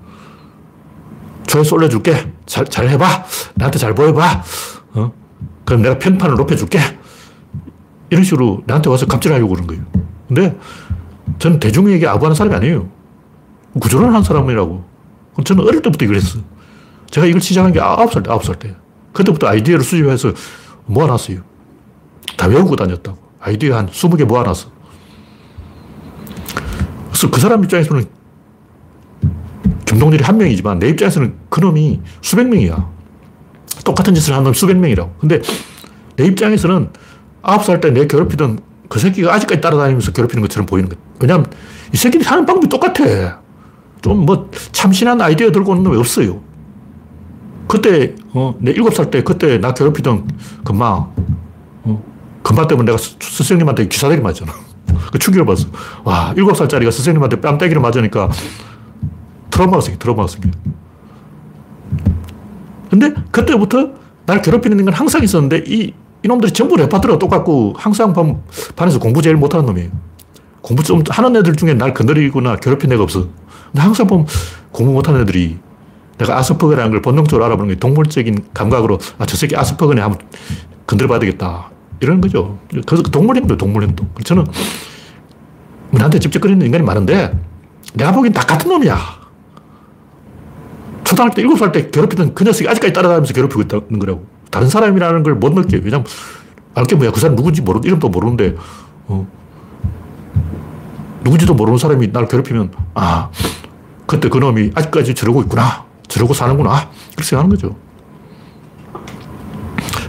Speaker 1: 조회수 올려줄게. 잘, 잘 해봐. 나한테 잘 보여봐. 어? 그럼 내가 편판을 높여줄게. 이런 식으로 나한테 와서 갑질하려고 그러는 거예요. 근데 저는 대중에게 아부하는 사람이 아니에요. 구조론 하는 사람이라고. 저는 어릴 때부터 했어. 제가 이걸 시작한 게 아홉 살 때, 아홉 살 때. 그때부터 아이디어를 수집해서 모아놨어요. 다 외우고 다녔다고. 아이디어 한 20개 모아놨어. 그래서 그 사람 입장에서는 김동률이 한 명이지만 내 입장에서는 그놈이 수백 명이야. 똑같은 짓을 하는 놈 수백 명이라고. 근데 내 입장에서는 아홉 살 때 내 괴롭히던 그 새끼가 아직까지 따라다니면서 괴롭히는 것처럼 보이는 거야. 왜냐면 이 새끼들이 하는 방법이 똑같아. 좀 뭐 참신한 아이디어 들고 오는 놈이 없어요. 그때, 어, 내 일곱 살 때 그때 나 괴롭히던 어, 금마 때문에 내가 스승님한테 기사대기 맞잖아. [laughs] 그 충격을 받았어. 와, 일곱 살짜리가 스승님한테 뺨때기를 맞으니까 트라우마가 생겨, 트라우마가 생겨. 근데 그때부터 날 괴롭히는 건 항상 있었는데 이, 이놈들이 전부 레파토리가 똑같고 항상 반, 반에서 공부 제일 못하는 놈이에요. 공부 좀 하는 애들 중에 날 건드리거나 괴롭힌 애가 없어. 근데 항상 보면 공부 못하는 애들이 내가 아스퍼그라는 걸 본능적으로 알아보는 게 동물적인 감각으로 아, 저 새끼 아스퍼그네 한번 건드려 봐야 되겠다. 이런 거죠. 그래서 동물 행동, 동물 행동. 저는 나한테 집적거리는 인간이 많은데 내가 보기엔 다 같은 놈이야. 초등학교 때, 일곱 살 때 괴롭히던 그 녀석이 아직까지 따라다니면서 괴롭히고 있다는 거라고. 다른 사람이라는 걸 못 느껴요. 왜냐면 알게 뭐야. 그 사람 누군지 모르, 이름도 모르는데, 어. 누군지도 모르는 사람이 날 괴롭히면, 아, 그때 그 놈이 아직까지 저러고 있구나. 저러고 사는구나. 그렇게 생각하는 거죠.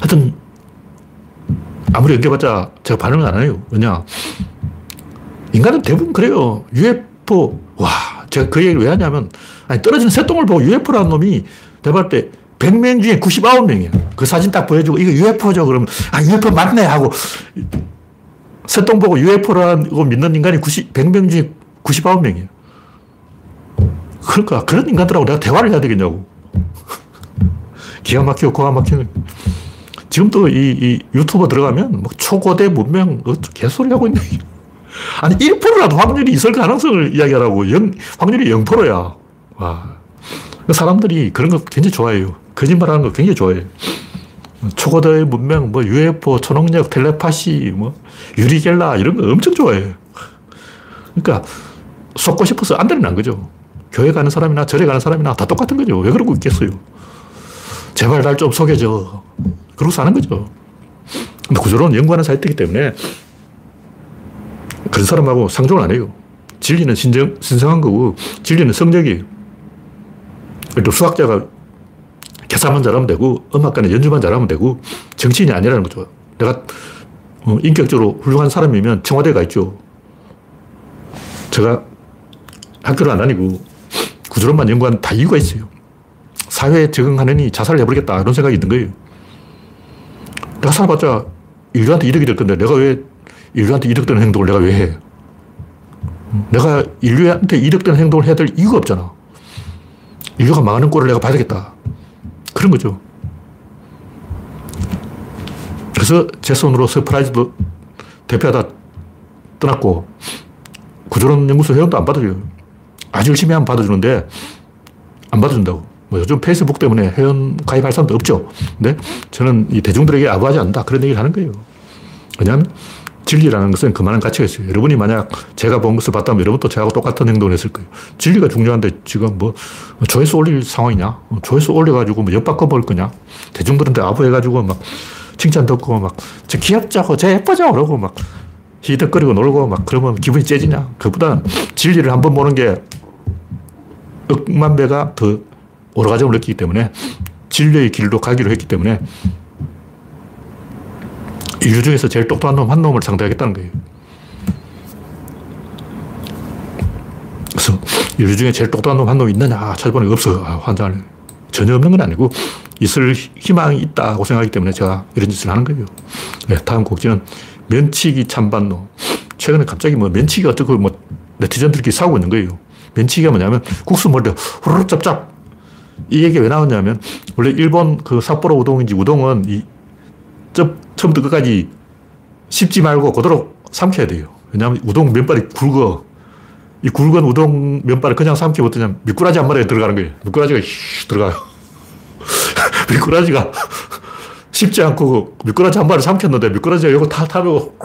Speaker 1: 하여튼, 아무리 연결봤자 제가 반응을 안 해요. 왜냐. 인간은 대부분 그래요. UFO, 와, 제가 그 얘기를 왜 하냐면, 아니, 떨어지는 새똥을 보고 UFO라는 놈이 대발 때 100명 중에 99명이야. 그 사진 딱 보여주고, 이거 UFO죠. 그러면, 아, UFO 맞네. 하고, 새똥 보고 UFO라고 믿는 인간이 90, 100명 중에 99명이에요. 그러니까, 그런 인간들하고 내가 대화를 해야 되겠냐고. [laughs] 기가 막히고 고가 막히는. 지금도 이, 이 유튜버 들어가면 뭐 초고대 문명, 어, 개소리 하고 있네. 아니, 1%라도 확률이 있을 가능성을 이야기하라고. 영, 확률이 0%야. 와. 사람들이 그런 거 굉장히 좋아해요. 거짓말 하는 거 굉장히 좋아해요. 초고대 문명, 뭐, UFO, 초능력, 텔레파시, 뭐, 유리겔라, 이런 거 엄청 좋아해요. 그러니까, 속고 싶어서 안 되는 거죠. 교회 가는 사람이나 절에 가는 사람이나 다 똑같은 거죠. 왜 그러고 있겠어요? 제발 날 좀 속여줘. 그러고 사는 거죠. 근데 구조론 연구하는 사이트이기 때문에 그런 사람하고 상종을 안 해요. 진리는 신정, 신성한 거고, 진리는 성적이에요. 또 수학자가 계산만 잘하면 되고, 음악가는 연주만 잘하면 되고, 정치인이 아니라는 거죠. 내가 어, 인격적으로 훌륭한 사람이면 청와대에 가 있죠. 제가 학교를 안 다니고 구조론만 연구한 다 이유가 있어요. 사회에 적응하느니 자살을 해버리겠다. 이런 생각이 있는 거예요. 내가 살아봤자 인류한테 이득이 될 건데 내가 왜 인류한테 이득되는 행동을 내가 왜 해? 내가 인류한테 이득되는 행동을 해야 될 이유가 없잖아. 인류가 망하는 꼴을 내가 봐야 되겠다. 그런 거죠. 그래서 제 손으로 서프라이즈도 대표하다 떠났고 구조론 연구소 회원도 안 받아줘요. 아주 열심히 하면 받아주는데 안 받아준다고. 뭐 요즘 페이스북 때문에 회원 가입할 사람도 없죠. 근데 저는 이 대중들에게 아부하지 않는다. 그런 얘기를 하는 거예요. 왜냐하면 진리라는 것은 그만한 가치가 있어요. 여러분이 만약 제가 본 것을 봤다면 여러분도 저하고 똑같은 행동을 했을 거예요. 진리가 중요한데 지금 뭐 조회수 올릴 상황이냐? 조회수 올려가지고 뭐 엿바꿔 먹을 거냐? 대중들한테 아부해가지고 막 칭찬 듣고 막 저 귀엽자고 저 예뻐져 그러고 막 히덕거리고 놀고 막 그러면 기분이 째지냐? 그보다 진리를 한번 보는 게 억만 배가 더 오르가즘을 느끼기 때문에 진리의 길로 가기로 했기 때문에 인류 중에서 제일 똑똑한 놈 한 놈을 상대하겠다는 거예요. 그래서 인류 중에 제일 똑똑한 놈 한 놈 있느냐 찾아보니 없어. 아, 환장을. 전혀 없는 건 아니고 있을 희망이 있다고 생각하기 때문에 제가 이런 짓을 하는 거예요. 네, 다음 곡지는 면치기 찬반노. 최근에 갑자기 뭐 면치기 어떻고 뭐 네티즌들끼리 싸우고 있는 거예요. 면치기가 뭐냐면 국수 때 후루룩 짭짭. 이 얘기가 왜 나왔냐면 원래 일본 그 삿포로 우동인지 우동은 이 처음부터 끝까지 씹지 말고 그대로 삼켜야 돼요. 왜냐하면 우동 면발이 굵어. 이 굵은 우동 면발을 그냥 삼키면 어떠냐면 미꾸라지 한 마리에 들어가는 거예요. 미꾸라지가 휘 들어가요. [laughs] 미꾸라지가 쉽지 않고 미꾸라지 한 마리 삼켰는데 미꾸라지가 이거 다 타고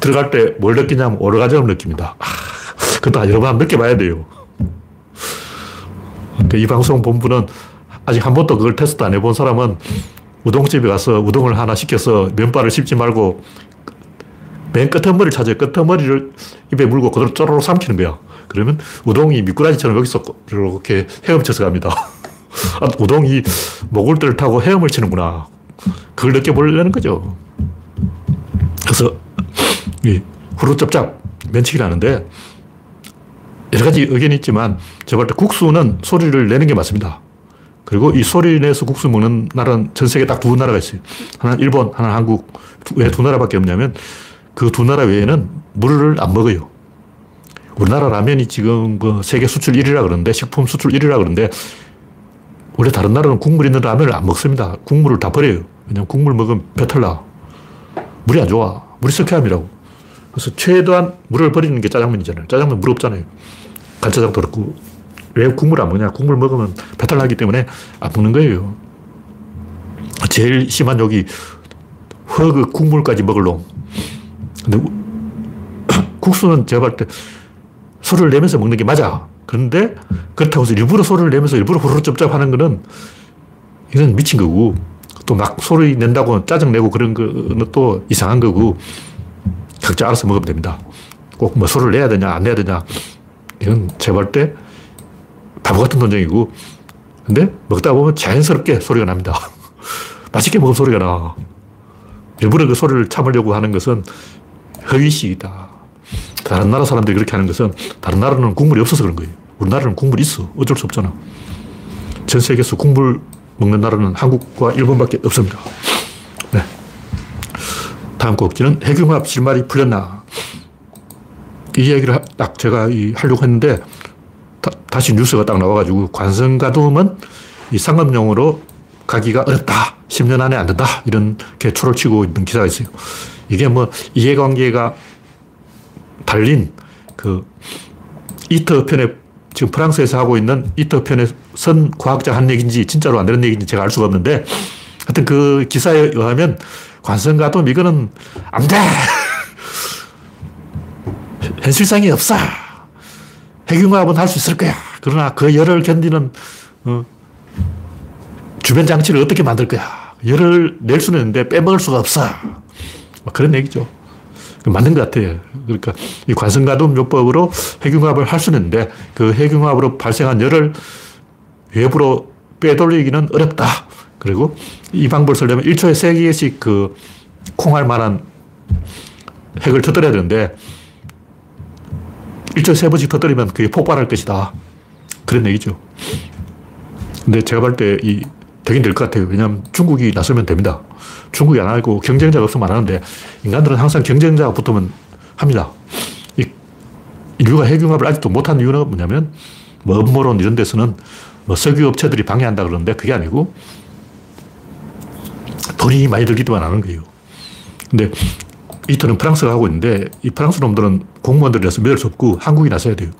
Speaker 1: 들어갈 때 뭘 느끼냐면 오르가즘을 느낍니다. 아, 그것도 여러 번 느껴봐야 돼요. 이 방송 본부는 아직 한 번도 그걸 테스트 안 해본 사람은 우동집에 가서 우동을 하나 시켜서 면발을 씹지 말고 맨 끝머리를 찾아요. 끝머리를 입에 물고 그대로 쪼로록 삼키는 거야. 그러면 우동이 미꾸라지처럼 여기서 이렇게 헤엄쳐서 갑니다. [laughs] 아, 우동이 목을들 타고 헤엄을 치는구나. 그걸 느껴보려는 거죠. 그래서 이 후루짭짭 면치기를 하는데 여러 가지 의견이 있지만 제가 볼 때 국수는 소리를 내는 게 맞습니다. 그리고 이 소리 내서 국수 먹는 나라는 전 세계 딱 두 나라가 있어요. 하나는 일본, 하나는 한국. 왜 두 나라밖에 없냐면 그 두 나라 외에는 물을 안 먹어요. 우리나라 라면이 지금 그 세계 수출 1위라 그러는데, 식품 수출 1위라 그러는데, 원래 다른 나라는 국물 있는 라면을 안 먹습니다. 국물을 다 버려요. 왜냐면 국물 먹으면 배탈 나. 물이 안 좋아. 물이 석회암이라고. 그래서 최대한 물을 버리는 게 짜장면이잖아요. 짜장면 물 없잖아요. 간짜장도 그렇고, 왜 국물 안 먹냐? 국물 먹으면 배탈 나기 때문에 안 먹는 거예요. 제일 심한 욕이 허그 국물까지 먹을 놈. 근데 [clears throat] 국수는 제가 볼 때 소리를 내면서 먹는 게 맞아. 그런데 그렇다고 해서 일부러 소리를 내면서 일부러 후루룩 쩝쩝 하는 거는 이건 미친 거고 또 막 소리 낸다고 짜증내고 그런 거는 또 이상한 거고 각자 알아서 먹으면 됩니다. 꼭 뭐 소리를 내야 되냐 안 내야 되냐 이건 제가 볼때 바보 같은 논쟁이고 근데 먹다 보면 자연스럽게 소리가 납니다. [laughs] 맛있게 먹으면 소리가 나. 일부러 그 소리를 참으려고 하는 것은 허위식이다. 다른 나라 사람들이 그렇게 하는 것은 다른 나라는 국물이 없어서 그런 거예요. 우리나라는 국물이 있어. 어쩔 수 없잖아. 전 세계에서 국물 먹는 나라는 한국과 일본밖에 없습니다. 네. 다음 꼭지는 핵융합 실마리 풀렸나. 이 얘기를 딱 제가 하려고 했는데 다, 시 뉴스가 딱 나와가지고 관성가돔은 이 상업용으로 가기가 어렵다. 10년 안에 안 된다. 이렇게 초를 치고 있는 기사가 있어요. 이게 뭐 이해관계가 달린 그 이터 편에 지금 프랑스에서 하고 있는 이터 편에 선 과학자 한 얘기인지 진짜로 안 되는 얘기인지 제가 알 수가 없는데 하여튼 그 기사에 의하면 관성가돔 이거는 안 돼. 현실성이 없어. 핵융합은 할 수 있을 거야. 그러나 그 열을 견디는 어, 주변 장치를 어떻게 만들 거야. 열을 낼 수는 있는데 빼먹을 수가 없어. 그런 얘기죠. 맞는 것 같아요. 그러니까 이 관성가동 요법으로 핵융합을 할 수는 있는데 그 핵융합으로 발생한 열을 외부로 빼돌리기는 어렵다. 그리고 이 방법을 쓰려면 1초에 3개씩 그 콩할 만한 핵을 터뜨려야 되는데 1초에 3번씩 터뜨리면 그게 폭발할 것이다. 그런 얘기죠. 근데 제가 볼 때 이 되긴 될 것 같아요. 왜냐하면 중국이 나서면 됩니다. 중국이 안 하고 경쟁자가 없으면 안 하는데 인간들은 항상 경쟁자가 붙으면 합니다. 이 인류가 핵융합을 아직도 못한 이유는 뭐냐면 뭐 업무론 이런 데서는 뭐 석유 업체들이 방해한다 그러는데 그게 아니고 돈이 많이 들기만 하는 거예요. 근데 이터는 프랑스가 하고 있는데 이 프랑스 놈들은 공무원들이라서 믿을 수 없고 한국이 나서야 돼요.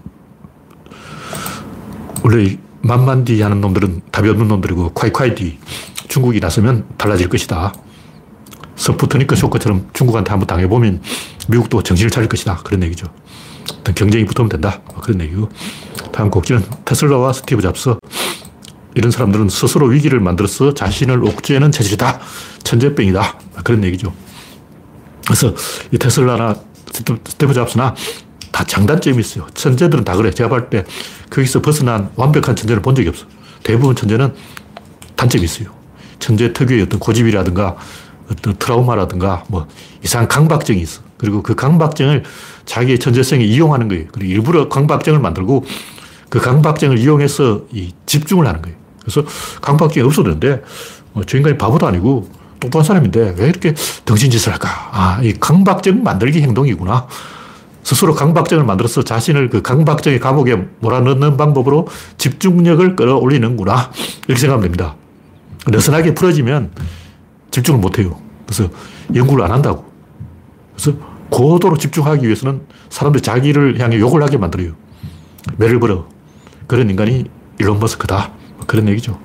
Speaker 1: 원래 만만디 하는 놈들은 답이 없는 놈들이고 콰이콰이디 중국이 나서면 달라질 것이다. 서프트니크 쇼크처럼 중국한테 한번 당해보면 미국도 정신을 차릴 것이다. 그런 얘기죠. 경쟁이 붙으면 된다. 그런 얘기고. 다음 곡지는 테슬라와 스티브 잡스. 이런 사람들은 스스로 위기를 만들어서 자신을 옥죄는 체질이다. 천재병이다. 그런 얘기죠. 그래서 이 테슬라나 스티브 잡스나 다 장단점이 있어요. 천재들은 다 그래. 제가 볼 때 거기서 벗어난 완벽한 천재를 본 적이 없어. 대부분 천재는 단점이 있어요. 천재 특유의 어떤 고집이라든가 어떤 트라우마라든가 뭐 이상한 강박증이 있어. 그리고 그 강박증을 자기의 천재성에 이용하는 거예요. 그리고 일부러 강박증을 만들고 그 강박증을 이용해서 이 집중을 하는 거예요. 그래서 강박증이 없어도 되는데 어, 저 인간이 바보도 아니고 똑똑한 사람인데 왜 이렇게 덩신짓을 할까? 아, 이 강박증 만들기 행동이구나. 스스로 강박증을 만들어서 자신을 그 강박증의 감옥에 몰아넣는 방법으로 집중력을 끌어올리는구나. 이렇게 생각하면 됩니다. 느슨하게 풀어지면 집중을 못 해요. 그래서 연구를 안 한다고. 그래서 고도로 집중하기 위해서는 사람들이 자기를 향해 욕을 하게 만들어요. 매를 벌어. 그런 인간이 일론 머스크다. 그런 얘기죠.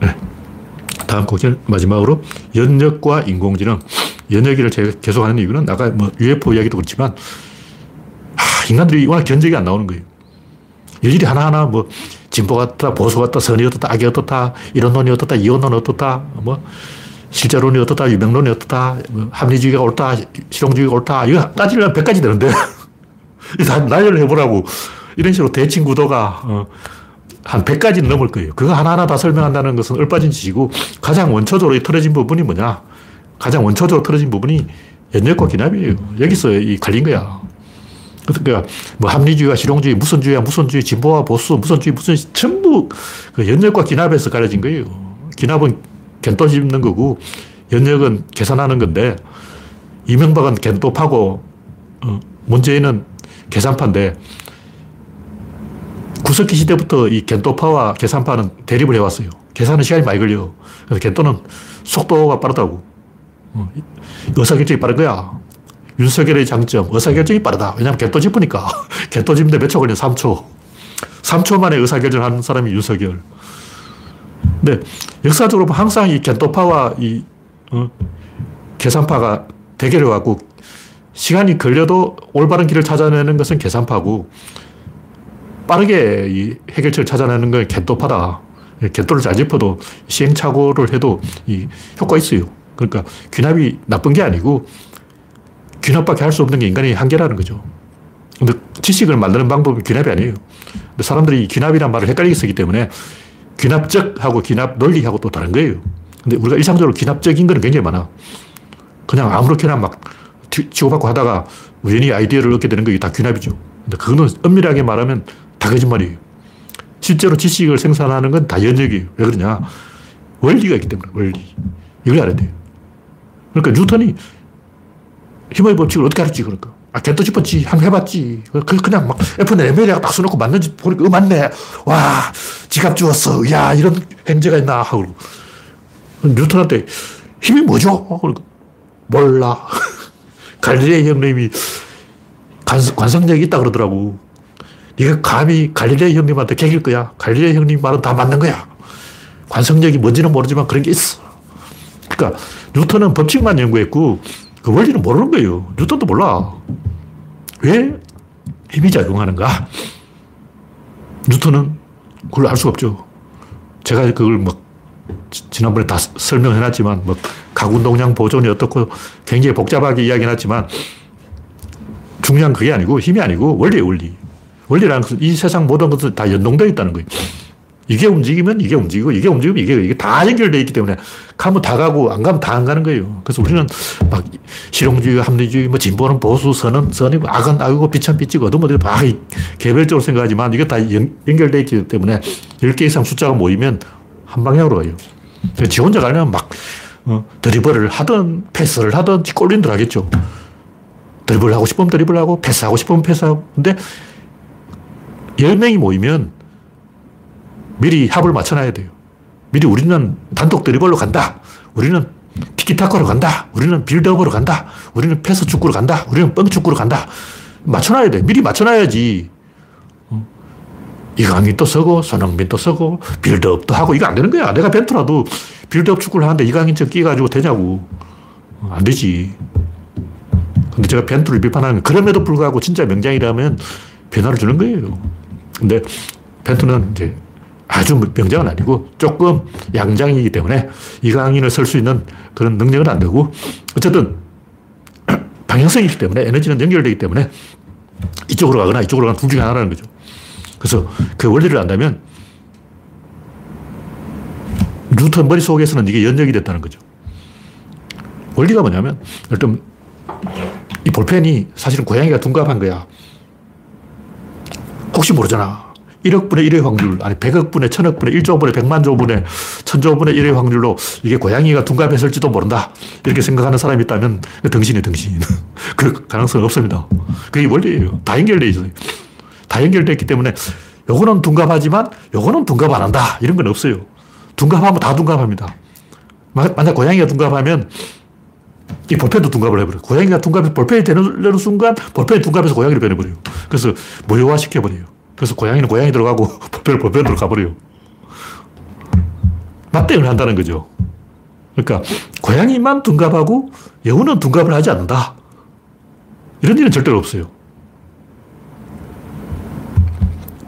Speaker 1: 네. 다음 곡은 마지막으로 연역과 인공지능. 연역을 제가 계속 하는 이유는 아까 뭐 UFO 이야기도 그렇지만 아, 인간들이 워낙 견적이 안 나오는 거예요. 일일이 하나하나 뭐 진보 같다, 보수 같다, 선이 어떻다, 악이 어떻다, 이론론이 어떻다, 이론론 어떻다, 뭐 실제론이 어떻다, 유명론이 어떻다, 뭐 합리주의가 옳다, 실용주의가 옳다, 이거 따지려면 100가지 되는데 [laughs] 다 나열을 해보라고 이런 식으로 대칭 구도가 어, 한 100가지 넘을 거예요. 그거 하나하나 다 설명한다는 것은 얼빠진 짓이고 가장 원초적으로 틀어진 부분이 뭐냐? 가장 원초적으로 틀어진 부분이 연역과 기납이에요. 여기서 이 갈린 거야. 그러니까 뭐 합리주의와 실용주의, 무선주의와 무선주의, 진보와 보수, 무선주의, 무선 전부 그 연역과 기납에서 가려진 거예요. 기납은 겐또 짚는 거고 연역은 계산하는 건데 이명박은 겐또 파고 어, 문재인은 계산파인데 구석기 시대부터 이 겐토파와 계산파는 대립을 해왔어요. 계산은 시간이 많이 걸려. 그래서 겐토는 속도가 빠르다고. 어, 의사결정이 빠른 거야. 윤석열의 장점, 의사결정이 빠르다. 왜냐하면 겐토 짚으니까. [laughs] 겐토 짚는데 몇 초 걸려? 3초. 3초 만에 의사결정하는 사람이 윤석열. 근데 역사적으로 항상 이 겐토파와 이 어, 계산파가 대결해갖고 시간이 걸려도 올바른 길을 찾아내는 것은 계산파고 빠르게 이 해결책을 찾아내는 건 겐토파다. 겐토를 잘 짚어도 시행착오를 해도 이 효과 있어요. 그러니까 귀납이 나쁜 게 아니고 귀납밖에 할 수 없는 게 인간의 한계라는 거죠. 근데 지식을 만드는 방법은 귀납이 아니에요. 근데 사람들이 귀납이란 말을 헷갈리게 쓰기 때문에 귀납적하고 귀납 논리하고 또 다른 거예요. 근데 우리가 일상적으로 귀납적인 거는 굉장히 많아. 그냥 아무렇게나 막 치고받고 하다가 우연히 아이디어를 얻게 되는 게 다 귀납이죠. 근데 그거는 엄밀하게 말하면 다 거짓말이에요. 실제로 지식을 생산하는 건 다 연역이에요. 왜 그러냐? 원리가 있기 때문에, 원리. 이걸 알아야 돼요. 그러니까 뉴턴이 힘의 법칙을 어떻게 알았지, 그러니까. 아, 걔도 짚었지. 한번 해봤지. 그, 그냥 막 F는 에메리아가 딱 써놓고 맞는지 보니까, 어, 맞네. 와, 지갑 주웠어. 야, 이런 행제가 있나. 하고. 뉴턴한테 힘이 뭐죠? 그러니까, 몰라. [laughs] 갈릴레이 형님이 관성력이 있다 그러더라고. 네가 감히 갈릴레이 형님한테 개길 거야. 갈릴레이 형님 말은 다 맞는 거야. 관성력이 뭔지는 모르지만 그런 게 있어. 그러니까 뉴턴은 법칙만 연구했고 그 원리는 모르는 거예요. 뉴턴도 몰라. 왜 힘이 작용하는가? 뉴턴은 그걸 알 수가 없죠. 제가 그걸 막 지난번에 다 설명해 놨지만 뭐 가군동량 보존이 어떻고 굉장히 복잡하게 이야기해 놨지만 중요한 그게 아니고 힘이 아니고 원리예요, 원리. 원리라는 것은 이 세상 모든 것은 다 연동되어 있다는 거예요. 이게 움직이면 이게 움직이고, 이게 움직이면 이게, 이게 다 연결되어 있기 때문에 가면 다 가고, 안 가면 다 안 가는 거예요. 그래서 우리는 막 실용주의, 합리주의, 뭐 진보는 보수, 선은 선이고, 악은 악이고, 빛은 빛이고, 어둠 막 개별적으로 생각하지만 이게 다 연, 결되어 있기 때문에 10개 이상 숫자가 모이면 한 방향으로 가요. 지 혼자 가려면 막 어, 드리블을 하든 패스를 하든 꼴린들 하겠죠. 드리블 하고 싶으면 드리블 하고 패스하고 싶으면 패스하고. 근데 10명이 모이면 미리 합을 맞춰놔야 돼요. 미리 우리는 단독 드리블로 간다. 우리는 티키타카로 간다. 우리는 빌드업으로 간다. 우리는 패스 축구로 간다. 우리는 뻥 축구로 간다. 맞춰놔야 돼. 미리 맞춰놔야지. 어? 이강인도 쓰고, 손흥민도 쓰고, 빌드업도 하고, 이거 안 되는 거야. 내가 벤투라도 빌드업 축구를 하는데 이강인처럼 끼가지고 되냐고. 어, 안 되지. 근데 제가 벤투를 비판하는 그럼에도 불구하고 진짜 명장이라면 변화를 주는 거예요. 근데 벤투는 이제 아주 명장은 아니고 조금 양장이기 때문에 이강인을 설 수 있는 그런 능력은 안 되고 어쨌든 [clears throat] 방향성이기 때문에 에너지는 연결되기 때문에 이쪽으로 가거나 이쪽으로 가는 둘 중에 하나라는 거죠. 그래서 그 원리를 안다면 뉴턴 머릿속에서는 이게 연역이 됐다는 거죠. 원리가 뭐냐면 일단 이 볼펜이 사실은 고양이가 둔갑한 거야. 혹시 모르잖아. 1억 분의 1의 확률, 아니 100억 분의 1000억 분의 1조 분의 100만 조 분의 1000조 분의 1의 확률로 이게 고양이가 둔갑했을지도 모른다. 이렇게 생각하는 사람이 있다면 등신이 등신. [laughs] 그 가능성은 없습니다. 그게 원리예요. 다 연결되어 있어요. 다 연결되어 있기 때문에 요거는 둔갑하지만 요거는 둔갑 안 한다. 이런 건 없어요. 둔갑하면 다 둔갑합니다. 만약 고양이가 둔갑하면 이 볼펜도 둔갑을 해버려요. 고양이가 둔갑해서 볼펜이 되는 순간 볼펜이 둔갑해서 고양이로 변해버려요. 그래서 무효화시켜버려요. 그래서 고양이는 고양이 들어가고 [laughs] 볼펜은 볼펜으로 가버려요. 맞대응을 한다는 거죠. 그러니까 고양이만 둔갑하고 여우는 둔갑을 하지 않는다. 이런 일은 절대로 없어요.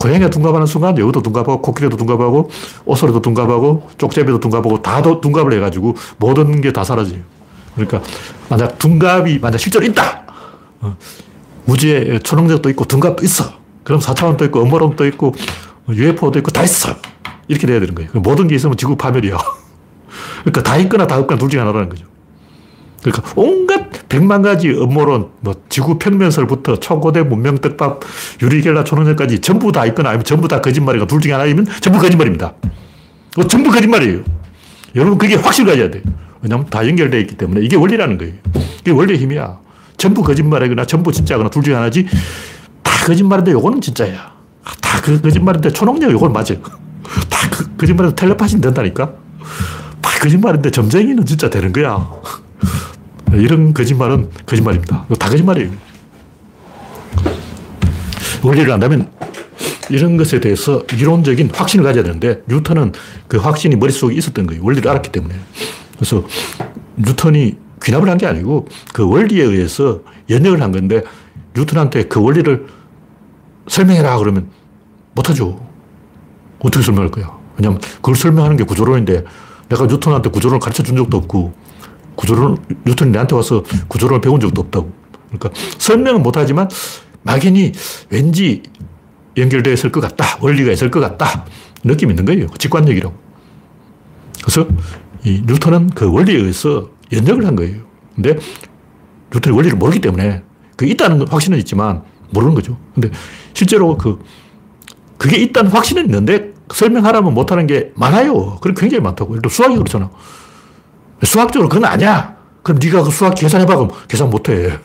Speaker 1: 고양이가 둔갑하는 순간 여우도 둔갑하고 코끼리도 둔갑하고 오소리도 둔갑하고 쪽제비도 둔갑하고 다 둔갑을 해가지고 모든 게 다 사라져요. 그러니까 만약 둔갑이 만약 실제로 있다. 어, 우주에 초능력도 있고 둔갑도 있어. 그럼 4차원도 있고 음모론도 있고 UFO도 있고 다 있어. 이렇게 돼야 되는 거예요. 모든 게 있으면 지구 파멸이야. [laughs] 그러니까 다 있거나 다 없거나 둘 중에 하나라는 거죠. 그러니까 온갖 백만 가지 음모론, 뭐 지구 평면설부터 초고대 문명 떡밥, 유리겔라 초능력까지 전부 다 있거나 아니면 전부 다 거짓말이거나 둘 중에 하나이면 전부 거짓말입니다. 전부 거짓말이에요. 여러분 그게 확실 가져야 돼요. 왜냐하면 다 연결되어 있기 때문에 이게 원리라는 거예요. 이게 원리의 힘이야. 전부 거짓말이거나 전부 진짜거나 둘 중에 하나지 다 거짓말인데 요거는 진짜야. 다 그 거짓말인데 초능력 요걸 맞아요. [laughs] 다 그, 거짓말인데 텔레파시는 된다니까? 다 거짓말인데 점쟁이는 진짜 되는 거야. [laughs] 이런 거짓말은 거짓말입니다. 다 거짓말이에요. 원리를 안다면 이런 것에 대해서 이론적인 확신을 가져야 되는데 뉴턴은 그 확신이 머릿속에 있었던 거예요. 원리를 알았기 때문에. 그래서 뉴턴이 귀납을 한 게 아니고 그 원리에 의해서 연역을 한 건데 뉴턴한테 그 원리를 설명해라 그러면 못하죠. 어떻게 설명할 거야? 왜냐면 그걸 설명하는 게 구조론인데 내가 뉴턴한테 구조론을 가르쳐 준 적도 없고 구조론, 뉴턴이 나한테 와서 구조론을 배운 적도 없다고. 그러니까 설명은 못하지만 막연히 왠지 연결되어 있을 것 같다. 원리가 있을 것 같다. 느낌이 있는 거예요. 직관력이라고. 그래서 이 뉴턴은 그 원리에 의해서 연역을 한 거예요. 근데 뉴턴이 원리를 모르기 때문에 그 있다는 확신은 있지만 모르는 거죠. 근데 실제로 그 그게 있다는 확신은 있는데 설명하라면 못하는 게 많아요. 그럼 굉장히 많다고. 예를 수학이 그렇잖아. 수학적으로 그건 아니야. 그럼 네가 그 수학 계산해봐. 그럼 계산 못해.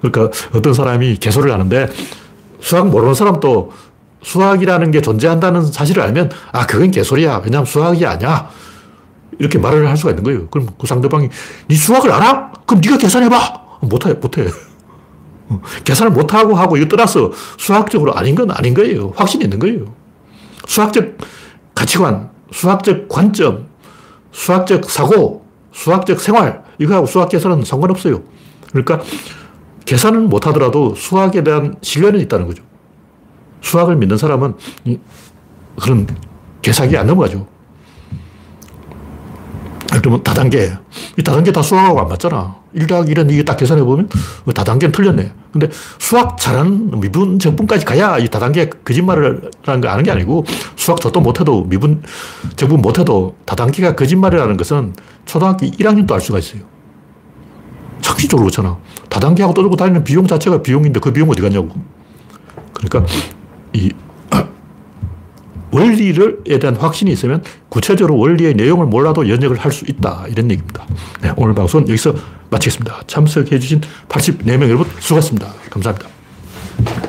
Speaker 1: 그러니까 어떤 사람이 개소를 하는데 수학 모르는 사람도 수학이라는 게 존재한다는 사실을 알면 아, 그건 개소리야. 왜냐하면 수학이 아니야. 이렇게 말을 할 수가 있는 거예요. 그럼 그 상대방이 네 수학을 알아? 그럼 네가 계산해봐. 못해, 못해. 계산을 못하고 하고 이거 떠나서 수학적으로 아닌 건 아닌 거예요. 확신이 있는 거예요. 수학적 가치관, 수학적 관점, 수학적 사고, 수학적 생활, 이거하고 수학 계산은 상관없어요. 그러니까 계산은 못하더라도 수학에 대한 신뢰는 있다는 거죠. 수학을 믿는 사람은 그런 계산이 안 넘어가죠. 그러면 다단계. 이 다단계 다 수학하고 안 맞잖아. 1 더하기 1은 이게 딱 계산해보면 다단계는 틀렸네. 근데 수학 잘하는 미분 적분까지 가야 이 다단계 거짓말을 하는 거 아는 게 아니고 수학 저도 못해도 미분 적분 못해도 다단계가 거짓말이라는 것은 초등학교 1학년도 알 수가 있어요. 상식적으로 그렇잖아. 다단계하고 떠들고 다니는 비용 자체가 비용인데 그 비용 어디 갔냐고. 그러니까 이 원리를에 대한 확신이 있으면 구체적으로 원리의 내용을 몰라도 연역을 할 수 있다. 이런 얘기입니다. 네, 오늘 방송 여기서 마치겠습니다. 참석해주신 84명 여러분 수고하셨습니다. 감사합니다.